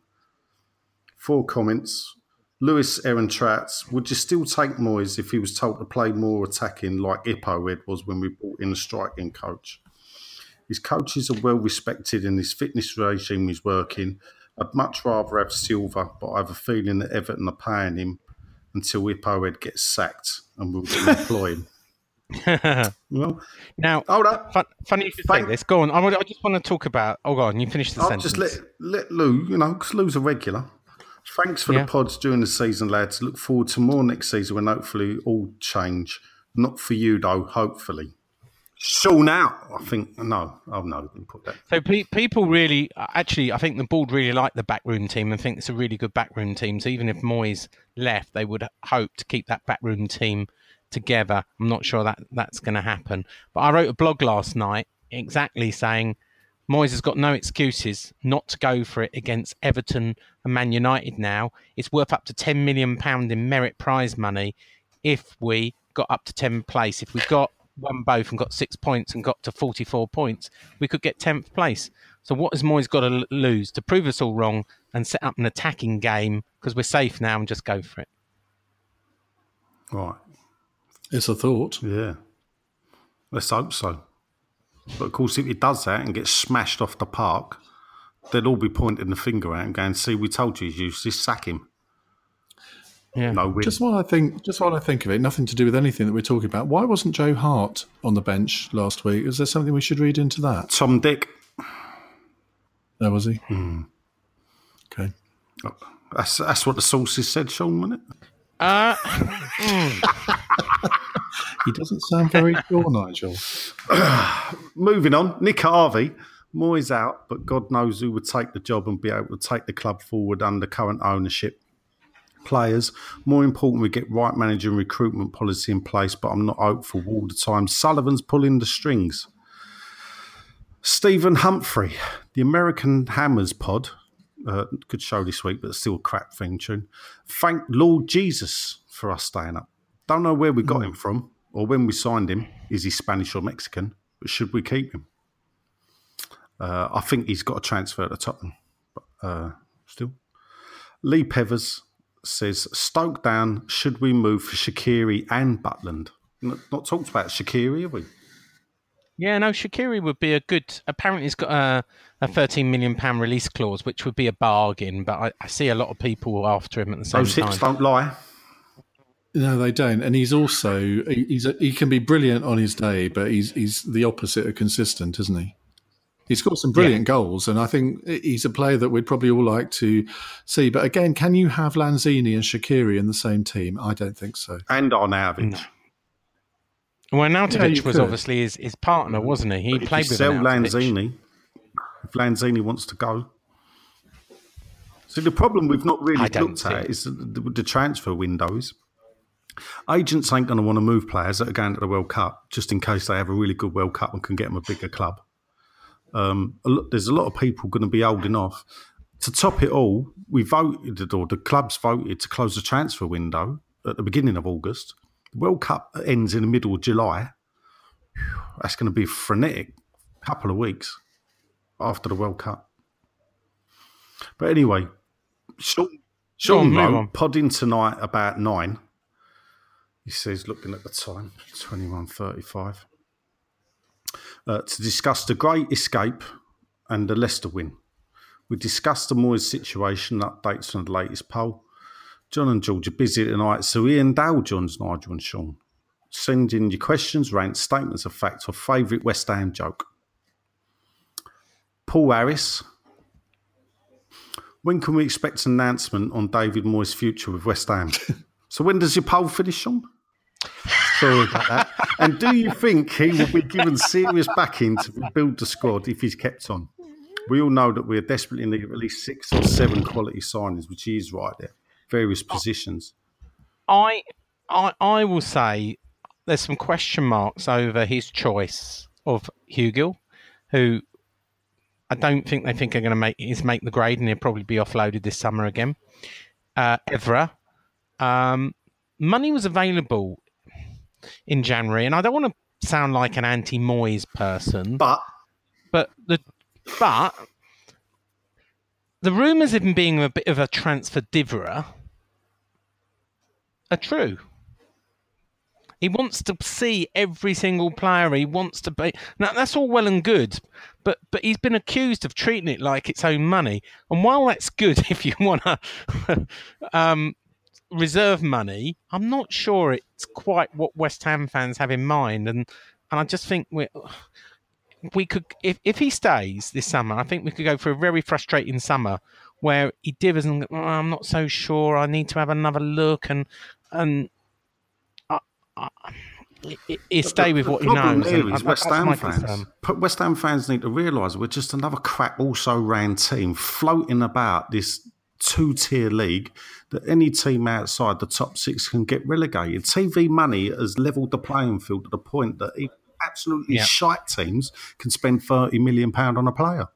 Four comments. Lewis Aaron Trats, would you still take Moyes if he was told to play more attacking like Ippo Ed was when we brought in a striking coach? His coaches are well respected and his fitness regime is working. I'd much rather have Silva, but I have a feeling that Everton are paying him until Ippo Ed gets sacked and we'll employ him. [LAUGHS] Well, now, hold up. fun, funny you should say this. Go on. I, I just want to talk about. Oh, go on. You finish the I'll sentence. just let let Lou, you know, because Lou's a regular. Thanks for Yeah. the pods during the season, lads. Look forward to more next season when hopefully all change. Not for you though, hopefully. Sean out, I think. No, oh no, didn't put that. So pe- people really, actually, I think the board really like the backroom team and think it's a really good backroom team. So even if Moyes left, they would hope to keep that backroom team together. I'm not sure that that's going to happen. But I wrote a blog last night exactly saying Moyes has got no excuses not to go for it against Everton and Man United now. It's worth up to £10 million in merit prize money if we got up to 10th place. If we got won both and got six points and got to 44 points, we could get 10th place. So what has Moyes got to lose to prove us all wrong and set up an attacking game because we're safe now and just go for it? Right. It's a thought. Yeah. Let's hope so. But of course, if he does that and gets smashed off the park, they'll all be pointing the finger at him, going, "See, we told you, you just sack him." Yeah. No win. Just while I think, just while I think of it, nothing to do with anything that we're talking about. Why wasn't Joe Hart on the bench last week? Is there something we should read into that? Tom Dick. There was he. Hmm. Okay. That's that's what the sources said, Sean, wasn't it? Uh, [LAUGHS] He doesn't sound very sure, Nigel. [CLEARS THROAT] Moving on, Nick Harvey. Moyes out, but God knows who would take the job and be able to take the club forward under current ownership. Players, more important, we get right manager and recruitment policy in place, but I'm not hopeful all the time. Sullivan's pulling the strings. Stephen Humphrey, the American Hammers pod, uh, good show this week, but still a crap thing tune. Thank Lord Jesus for us staying up. I don't know where we got him from or when we signed him. Is he Spanish or Mexican? But should we keep him? Uh, I think he's got a transfer to Tottenham, but uh, still. Lee Pevers says Stoke down. Should we move for Shaqiri and Butland? Not, not talked about Shaqiri, have we? yeah, no, Shaqiri would be a good. Apparently, he's got a, a 13 million pound release clause, which would be a bargain. But I, I see a lot of people after him at the same Those time. hips don't lie. No, they don't. And he's also he- he's a, he can be brilliant on his day, but he's he's the opposite of consistent, isn't he? He's got some brilliant goals, and I think he's a player that we'd probably all like to see. But again, can you have Lanzini and Shaqiri in the same team? I don't think so. And Arnautovic. Well, Yeah, Nautovic you was could. obviously his, his partner, wasn't he? He If played you with sell Lanzini, if Lanzini wants to go. so the problem we've not really looked at it. is the, the, the transfer windows. Agents ain't going to want to move players that are going to the World Cup just in case they have a really good World Cup and can get them a bigger club. Um, a lot, there's a lot of people going to be holding off. To top it all, we voted, or the clubs voted to close the transfer window at the beginning of August. The World Cup ends in the middle of July. That's going to be a frenetic couple of weeks after the World Cup. But anyway, Sean, Sean wrote, on. podding tonight about nine. He says, looking at the time, 21.35, uh, to discuss the great escape and the Leicester win. We discussed the Moyes situation, updates on the latest poll. John and George are busy tonight, so Iain Dale joins Nigel and Sean. Send in your questions, rants, statements of fact, or favourite West Ham joke. Paul Harris. When can we expect an announcement on David Moyes' future with West Ham? [LAUGHS] so when does your poll finish, Sean? About that. And do you think he will be given serious backing to rebuild the squad if he's kept on? We all know that we're desperately in need of at least six or seven quality signings, which he is right there, various positions. I, I, I will say there's some question marks over his choice of Hugill, who I don't think they think are going to make is make the grade, and he'll probably be offloaded this summer again. Uh, Evra, um, money was available in January, and I don't want to sound like an anti-Moyes person, But but the but the rumours of him being a bit of a transfer diverer are true. He wants to see every single player. He wants to be now. That's all well and good, but but he's been accused of treating it like its own money. And while that's good, [LAUGHS] if you want to [LAUGHS] um, reserve money, I'm not sure it's quite what West Ham fans have in mind. And and I just think we we could if if he stays this summer, I think we could go for a very frustrating summer where he divers and oh, I'm not so sure. I need to have another look and and. I, I, he- stay with the what he problem knows. here is that- West Ham fans. But West Ham fans need to realise we're just another crap, also ran team floating about this two tier league that any team outside the top six can get relegated. TV money has levelled the playing field to the point that even absolutely Yeah. shite teams can spend thirty million pound on a player.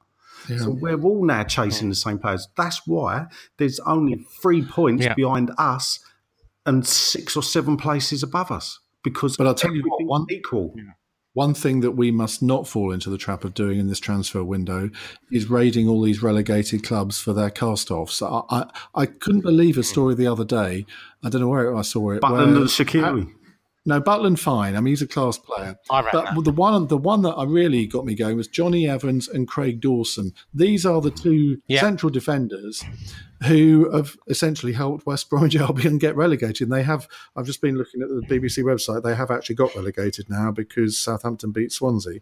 So we're all now chasing the same players. That's why there's only three points Yeah. behind us and six or seven places above us because But I'll tell you what, one- equal. One thing that we must not fall into the trap of doing in this transfer window is raiding all these relegated clubs for their cast-offs. I, I, I couldn't believe a story the other day. I don't know where I saw it. Butland and Shaqiri. No, Butland fine. I mean, he's a class player. I reckon But the one, the one that I really got me going was Jonny Evans and Craig Dawson. These are the two Yeah. central defenders who have essentially helped West Bromwich [LAUGHS] Albion get relegated. And they have. I've just been looking at the BBC website. They have actually got relegated now because Southampton beat Swansea.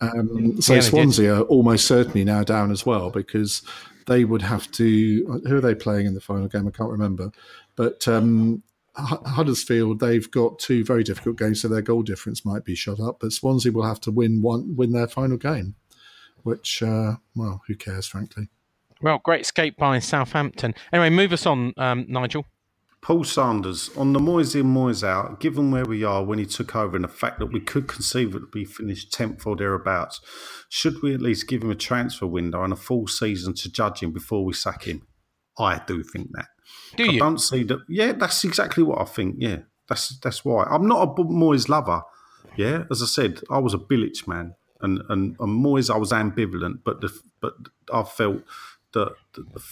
Um, so Yeah, they did. Swansea are almost certainly now down as well because they would have to. Who are they playing in the final game? I can't remember. But um, Huddersfield, they've got two very difficult games, so their goal difference might be shut up. But Swansea will have to win one, win their final game, which, uh, well, who cares, frankly. Well, great escape by Southampton. Anyway, move us on, um, Nigel. Paul Sanders on the Moyes in Moyes out. Given where we are when he took over, and the fact that we could conceivably finish tenth or thereabouts, should we at least give him a transfer window and a full season to judge him before we sack him? I do think that. Do I you? don't see that. Yeah, that's exactly what I think. Yeah, that's that's why I'm not a Moyes lover. Yeah, as I said, I was a Bilic man, and and, and Moyes I was ambivalent, but the, but I felt that the, the,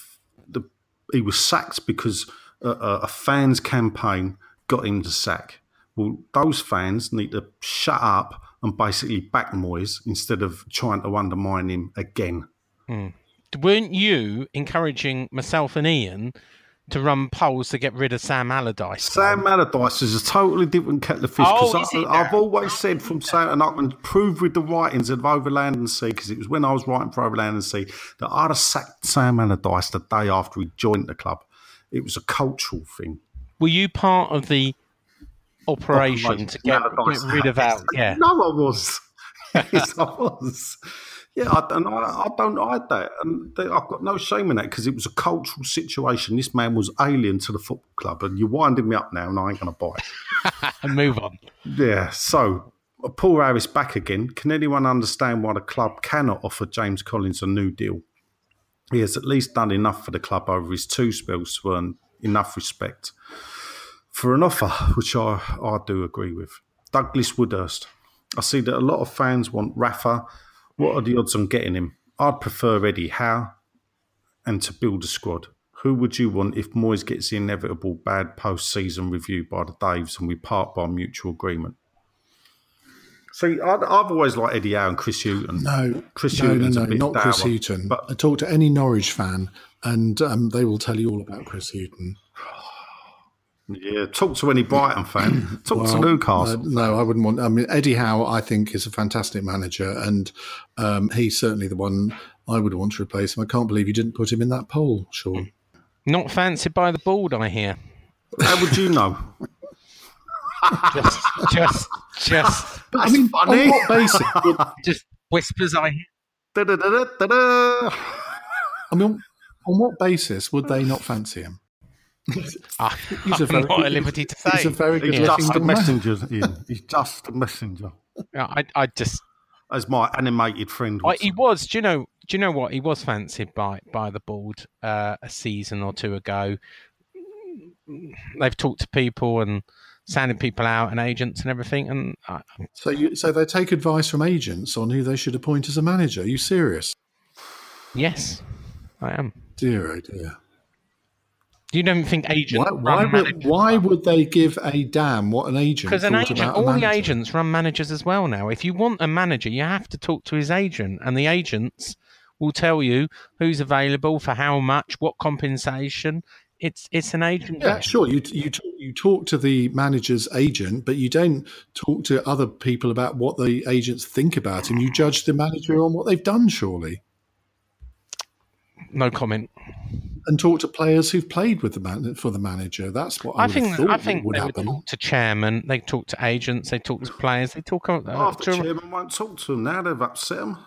the he was sacked because a, a, a fans campaign got him to sack. Well, those fans need to shut up and basically back Moyes instead of trying to undermine him again. Hmm. Weren't you encouraging myself and Iain to run polls to get rid of Sam Allardyce? Sam Allardyce is a totally different kettle of fish Oh, because he I've always said from Sam, and I can prove with the writings of Over Land and Sea, because it was when I was writing for Over Land and Sea, that I'd have sacked Sam Allardyce the day after he joined the club. It was a cultural thing. Were you part of the operation to get, get rid of Al? [LAUGHS] Yeah. No, I was. [LAUGHS] yes, I was. Yeah, I, and I, I don't hide that. And I've got no shame in that because it was a cultural situation. This man was alien to the football club, and you're winding me up now, and I ain't going to bite. And [LAUGHS] move on. Yeah, so uh, Paul Harris back again. Can anyone understand why the club cannot offer James Collins a new deal? He has at least done enough for the club over his two spells to earn enough respect for an offer, which I, I do agree with. Douglas Woodhurst. I see that a lot of fans want Rafa. What are the odds on getting him? I'd prefer Eddie Howe and to build a squad. Who would you want if Moyes gets the inevitable bad post season review by the Daves and we part by mutual agreement? See, I'd, I've always liked Eddie Howe and Chris Hughton. No, Chris no, no, no, not Chris dour, Hughton. but- I talk to any Norwich fan, and um, they will tell you all about Chris Hughton. [SIGHS] Yeah, talk to any Brighton fan. [CLEARS THROAT] Talk to Well, Newcastle. uh, no, I wouldn't want. I mean, Eddie Howe, I think, is a fantastic manager, and um, he's certainly the one I would want to replace him. I can't believe you didn't put him in that poll, Sean. Not fancied by the board, I hear. How would you know? Just, just, just, I mean, funny. on what basis? [LAUGHS] Just whispers I hear. I mean, on what basis would they not fancy him? I, [LAUGHS] He's a I'm very- not at liberty to say. He's a very good-looking just a man. messenger, Iain. [LAUGHS] He's just a messenger. Yeah, I, I just, As my animated friend I, would he was. Do you know? Do you know what? He was fancied by by the board uh, a season or two ago. They've talked to people and sounded people out and agents and everything. And I, So, you, so they take advice from agents on who they should appoint as a manager. Are you serious? yes, I am. Dear, oh dear. You don't think agents Why, why, would, why would they give a damn what an agent Because an agent, about all the agents run managers as well now. If you want a manager, you have to talk to his agent, and the agents will tell you who's available for how much, what compensation. It's it's an agent. Yeah, game. sure. You you talk, you talk to the manager's agent, but you don't talk to other people about what the agents think about him. You judge the manager on what they've done, surely, No comment. and talk to players who've played with the man for the manager. That's what I, I would think have thought I think would they would happen. talk to chairman, they talk to agents, they talk to players, they talk uh, Half the to. chairman won't talk to them now. They've upset them.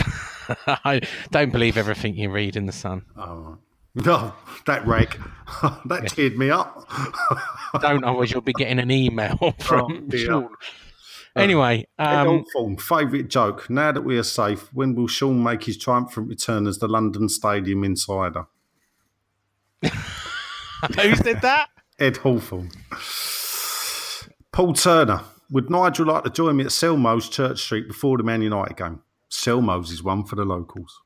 [LAUGHS] I don't believe everything you read in the Sun. Oh. No, that rake, [LAUGHS] that teared me up. Don't know, as you'll be getting an email [LAUGHS] from Oh, dear. Sean. Anyway, Ed um, Hawthorne, favourite joke. Now that we are safe, when will Sean make his triumphant return as the London Stadium insider? [LAUGHS] who said that? Ed Hawthorne. Paul Turner. Would Nigel like to join me at Selmo's Church Street before the Man United game? Selmo's is one for the locals.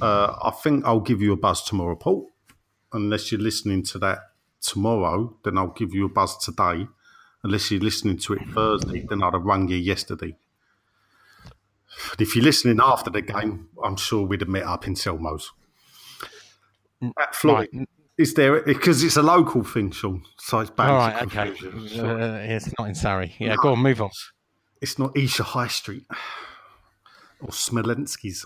Uh, I think I'll give you a buzz tomorrow, Paul. Unless you're listening to that tomorrow, then I'll give you a buzz today. Unless you're listening to it Thursday, then I'd have rung you yesterday. But [SIGHS] if you're listening after the game, I'm sure we'd have met up in Selmo's. At Floyd, Right. is there because it's a local thing, Sean? So it's bad. All right, okay. Uh, it's not in Surrey. Yeah, go on, move on. It's not Esher High Street [SIGHS] or Smollensky's.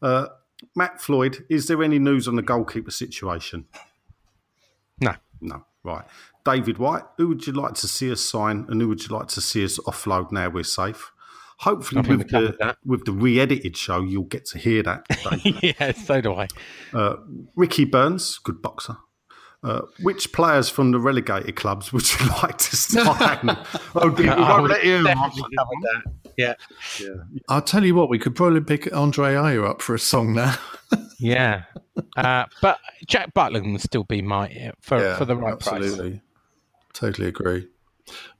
Uh, Matt Floyd, is there any news on the goalkeeper situation? No. No. Right. David White, who would you like to see us sign and who would you like to see us offload now we're safe? Hopefully, I with the, with the re edited show, you'll get to hear that. [LAUGHS] Yeah, so do I. Uh, Ricky Burns, good boxer. Uh, which players from the relegated clubs would you [LAUGHS] like to sign? [LAUGHS] oh, dear, we I won't would let you. definitely that. Yeah. I'll tell you what, we could probably pick Andre Ayew up for a song now. Yeah. Uh, but Jack Butland would still be my for, for the right price. Absolutely. Totally agree.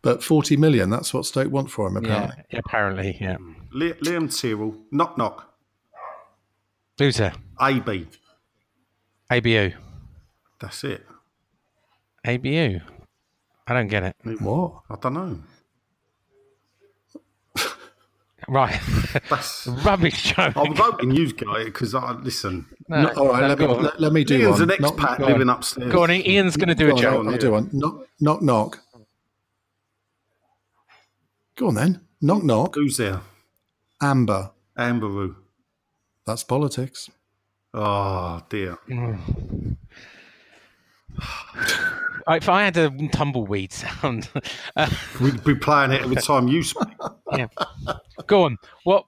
But 40 million, that's what Stoke want for him, Yeah, apparently. apparently, yeah. Li- Liam Tyrrell, knock knock, Who's there? AB. ABU. That's it. ABU. I don't get it. What? I don't know. Right. That's. [LAUGHS] [LAUGHS] Rubbish joke. I'm hoping you'd get it because I listen. No, No, all right, no, let, me, go on. let, let me do Iain's one. an Knock- expat go on. living upstairs. Go on, Iain's going to do a Go on, joke. I'll, I'll do one. Knock, knock, knock. Go on then. Knock, knock. Who's there? Amber. Amberoo. That's politics. Oh dear. [SIGHS] [SIGHS] [SIGHS] Uh, [LAUGHS] If I had a tumbleweed sound, [LAUGHS] uh, We'd be playing it every time you speak. yeah. Go on. What?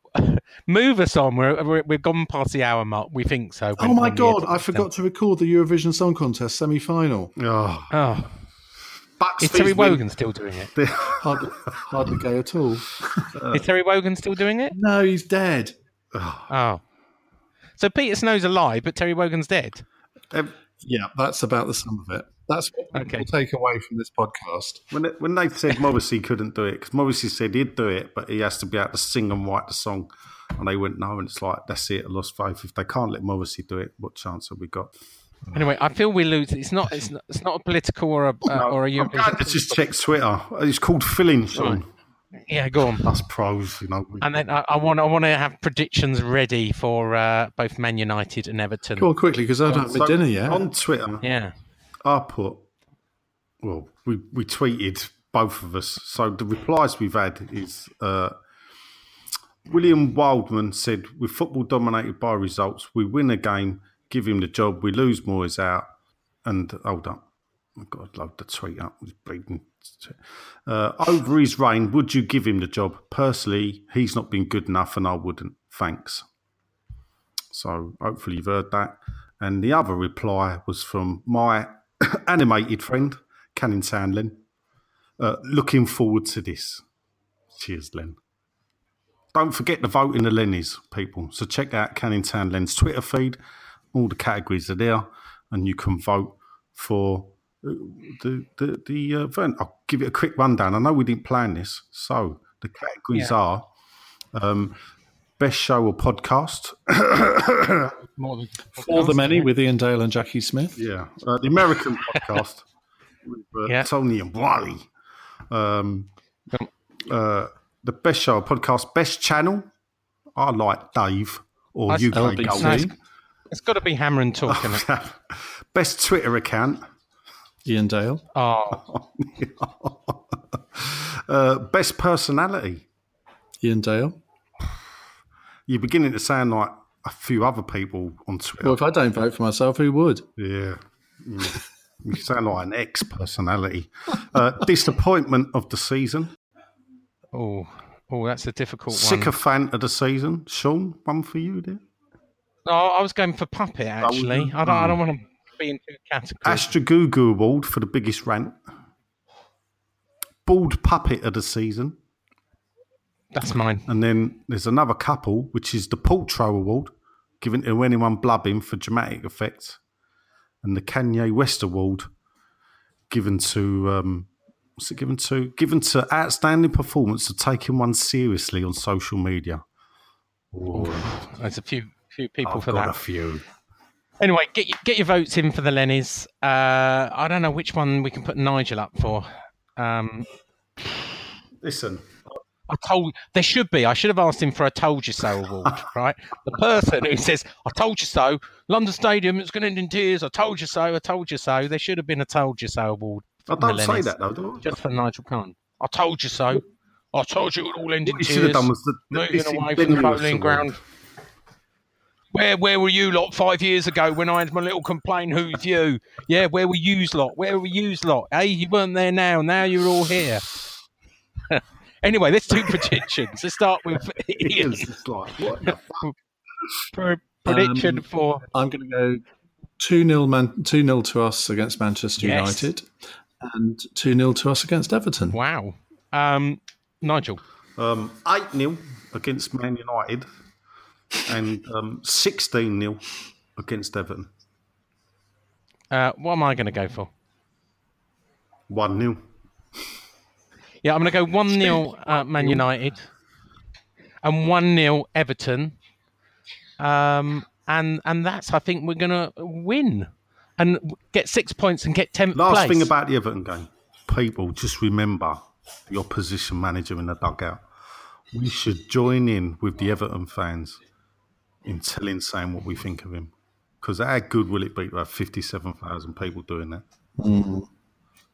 Move us on. We're, we're we've gone past the hour mark. We think so. Oh my God, I forgot to record the Eurovision Song Contest semi final. Oh, Oh, Bucks is Terry Fizz win. Wogan still doing it? [LAUGHS] Hardly, hardly gay at all. Is Terry Wogan still doing it? No, he's dead. Oh. So Peter Snow's alive, but Terry Wogan's dead. Um, Yeah, that's about the sum of it. That's what Okay. we'll take away from this podcast. When it, when they said Morrissey couldn't do it because Morrissey said he'd do it, but he has to be able to sing and write the song, and they went no, and it's like that's it, I lost faith. If they can't let Morrissey do it, what chance have we got? Anyway, I feel we lose. It's not. It's not. It's not a political or a uh, or a. I'm going to just check Twitter. It's called filling, Sean. Yeah, go on. That's pros, you know. And then I, I want. I want to have predictions ready for uh, both Man United and Everton. Go on quickly because I don't have my So, dinner yet. On Twitter, Yeah. I put, well, we, we tweeted both of us. So the replies we've had is uh, William Wildman said, with football dominated by results, we win a game, give him the job, we lose more, is out. And hold up, I've got to load the tweet up. Bleeding. Uh, over his reign, would you give him the job? Personally, he's not been good enough, and I wouldn't. Thanks. So hopefully you've heard that. And the other reply was from my [COUGHS] animated friend, Canning Town Len. Uh, looking forward to this. Cheers, Len. Don't forget to vote in the Lennies, people. So check out Canning Town Len's Twitter feed. All the categories are there, and you can vote for uh, the the, the uh, event. I'll give it a quick rundown. I know we didn't plan this. So the categories Yeah. are um, best show or podcast, [COUGHS] More than For the many with Iain Dale and Jacqui Smith. Yeah, uh, the American [LAUGHS] podcast with uh, Yeah. Tony and Wally. Um, uh, the best show or podcast, best channel. I like Dave or That's UK LBC. Gold. Nice. It's got to be Hammer and Talk, isn't it? [LAUGHS] best Twitter account. Iain Dale. Oh, [LAUGHS] Uh, best personality. Ian Dale. You're beginning to sound like a few other people on Twitter. Well, if I don't vote for myself, who would? Yeah. Mm. you sound like an ex personality. Uh, disappointment of the season. oh, oh, that's a difficult one. Sycophant of the season. Sean, one for you there. Oh, I was going for puppet actually. I don't. I don't want to. be in two categories. Astra Gugu Award for the biggest rant. Bald Puppet of the season. That's mine. And then there's another couple, which is the Portro Award, given to anyone blubbing for dramatic effect. And the Kanye West Award, given to um, what's it given to? Given to outstanding performance of taking one seriously on social media. Ooh, There's a few few people I've for that. a few. Anyway, get your, get your votes in for the Lennies. Uh, I don't know which one we can put Nigel up for. Um, Listen, I told there should be. I should have asked him for a "Told You So" award, [LAUGHS] right? The person who says "I told you so," London Stadium, it's going to end in tears. I told you so. I told you so. There should have been a "Told You So" award. I don't say Lennies, that though. Do I? Just for Nigel Khan. I told you so. I told you it would all end in What you tears. should have done was the, the moving away from ingenuous Bowling. Ground. Where where were you lot five years ago when I had my little complaint Who's you? Yeah, where were you lot? Where were you lot? Hey, you weren't there now. Now you're all here. [LAUGHS] anyway, let's do [LAUGHS] predictions. Let's start with Iain's It's like, what the fuck? pre- prediction Um, for. I'm going to go 2 0 Man- 2 0 to us against Manchester Yes. United and 2 0 to us against Everton. Wow, um, Nigel. Um, 8 0 against Man United and um, 16 0 against Everton. Uh, what am I going to go for? 1 0. Yeah, I'm going to go 1 0 uh, Man United and 1 0 Everton. Um, and and that's, I think, we're going to win and get six points and get 10th Last place. thing about the Everton game people, just remember the opposition manager in the dugout. We should join in with the Everton fans in telling, saying what we think of him. Because how good will it be to have 57,000 people doing that?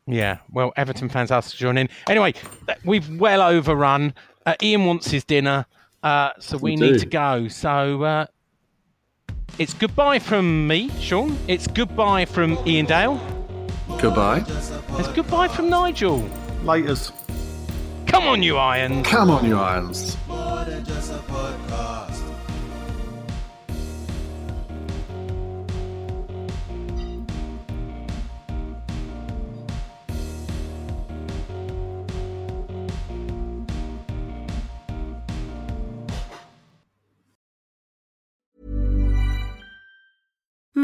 Yeah, well, Everton fans asked to join in. Anyway, we've well overrun. Uh, Iain wants his dinner, uh, so we, We need do. to go. So uh, it's goodbye from me, Sean. It's goodbye from Iain Dale. Goodbye. It's goodbye from Nigel. Laters. Come on, you Irons. Come on, you Irons.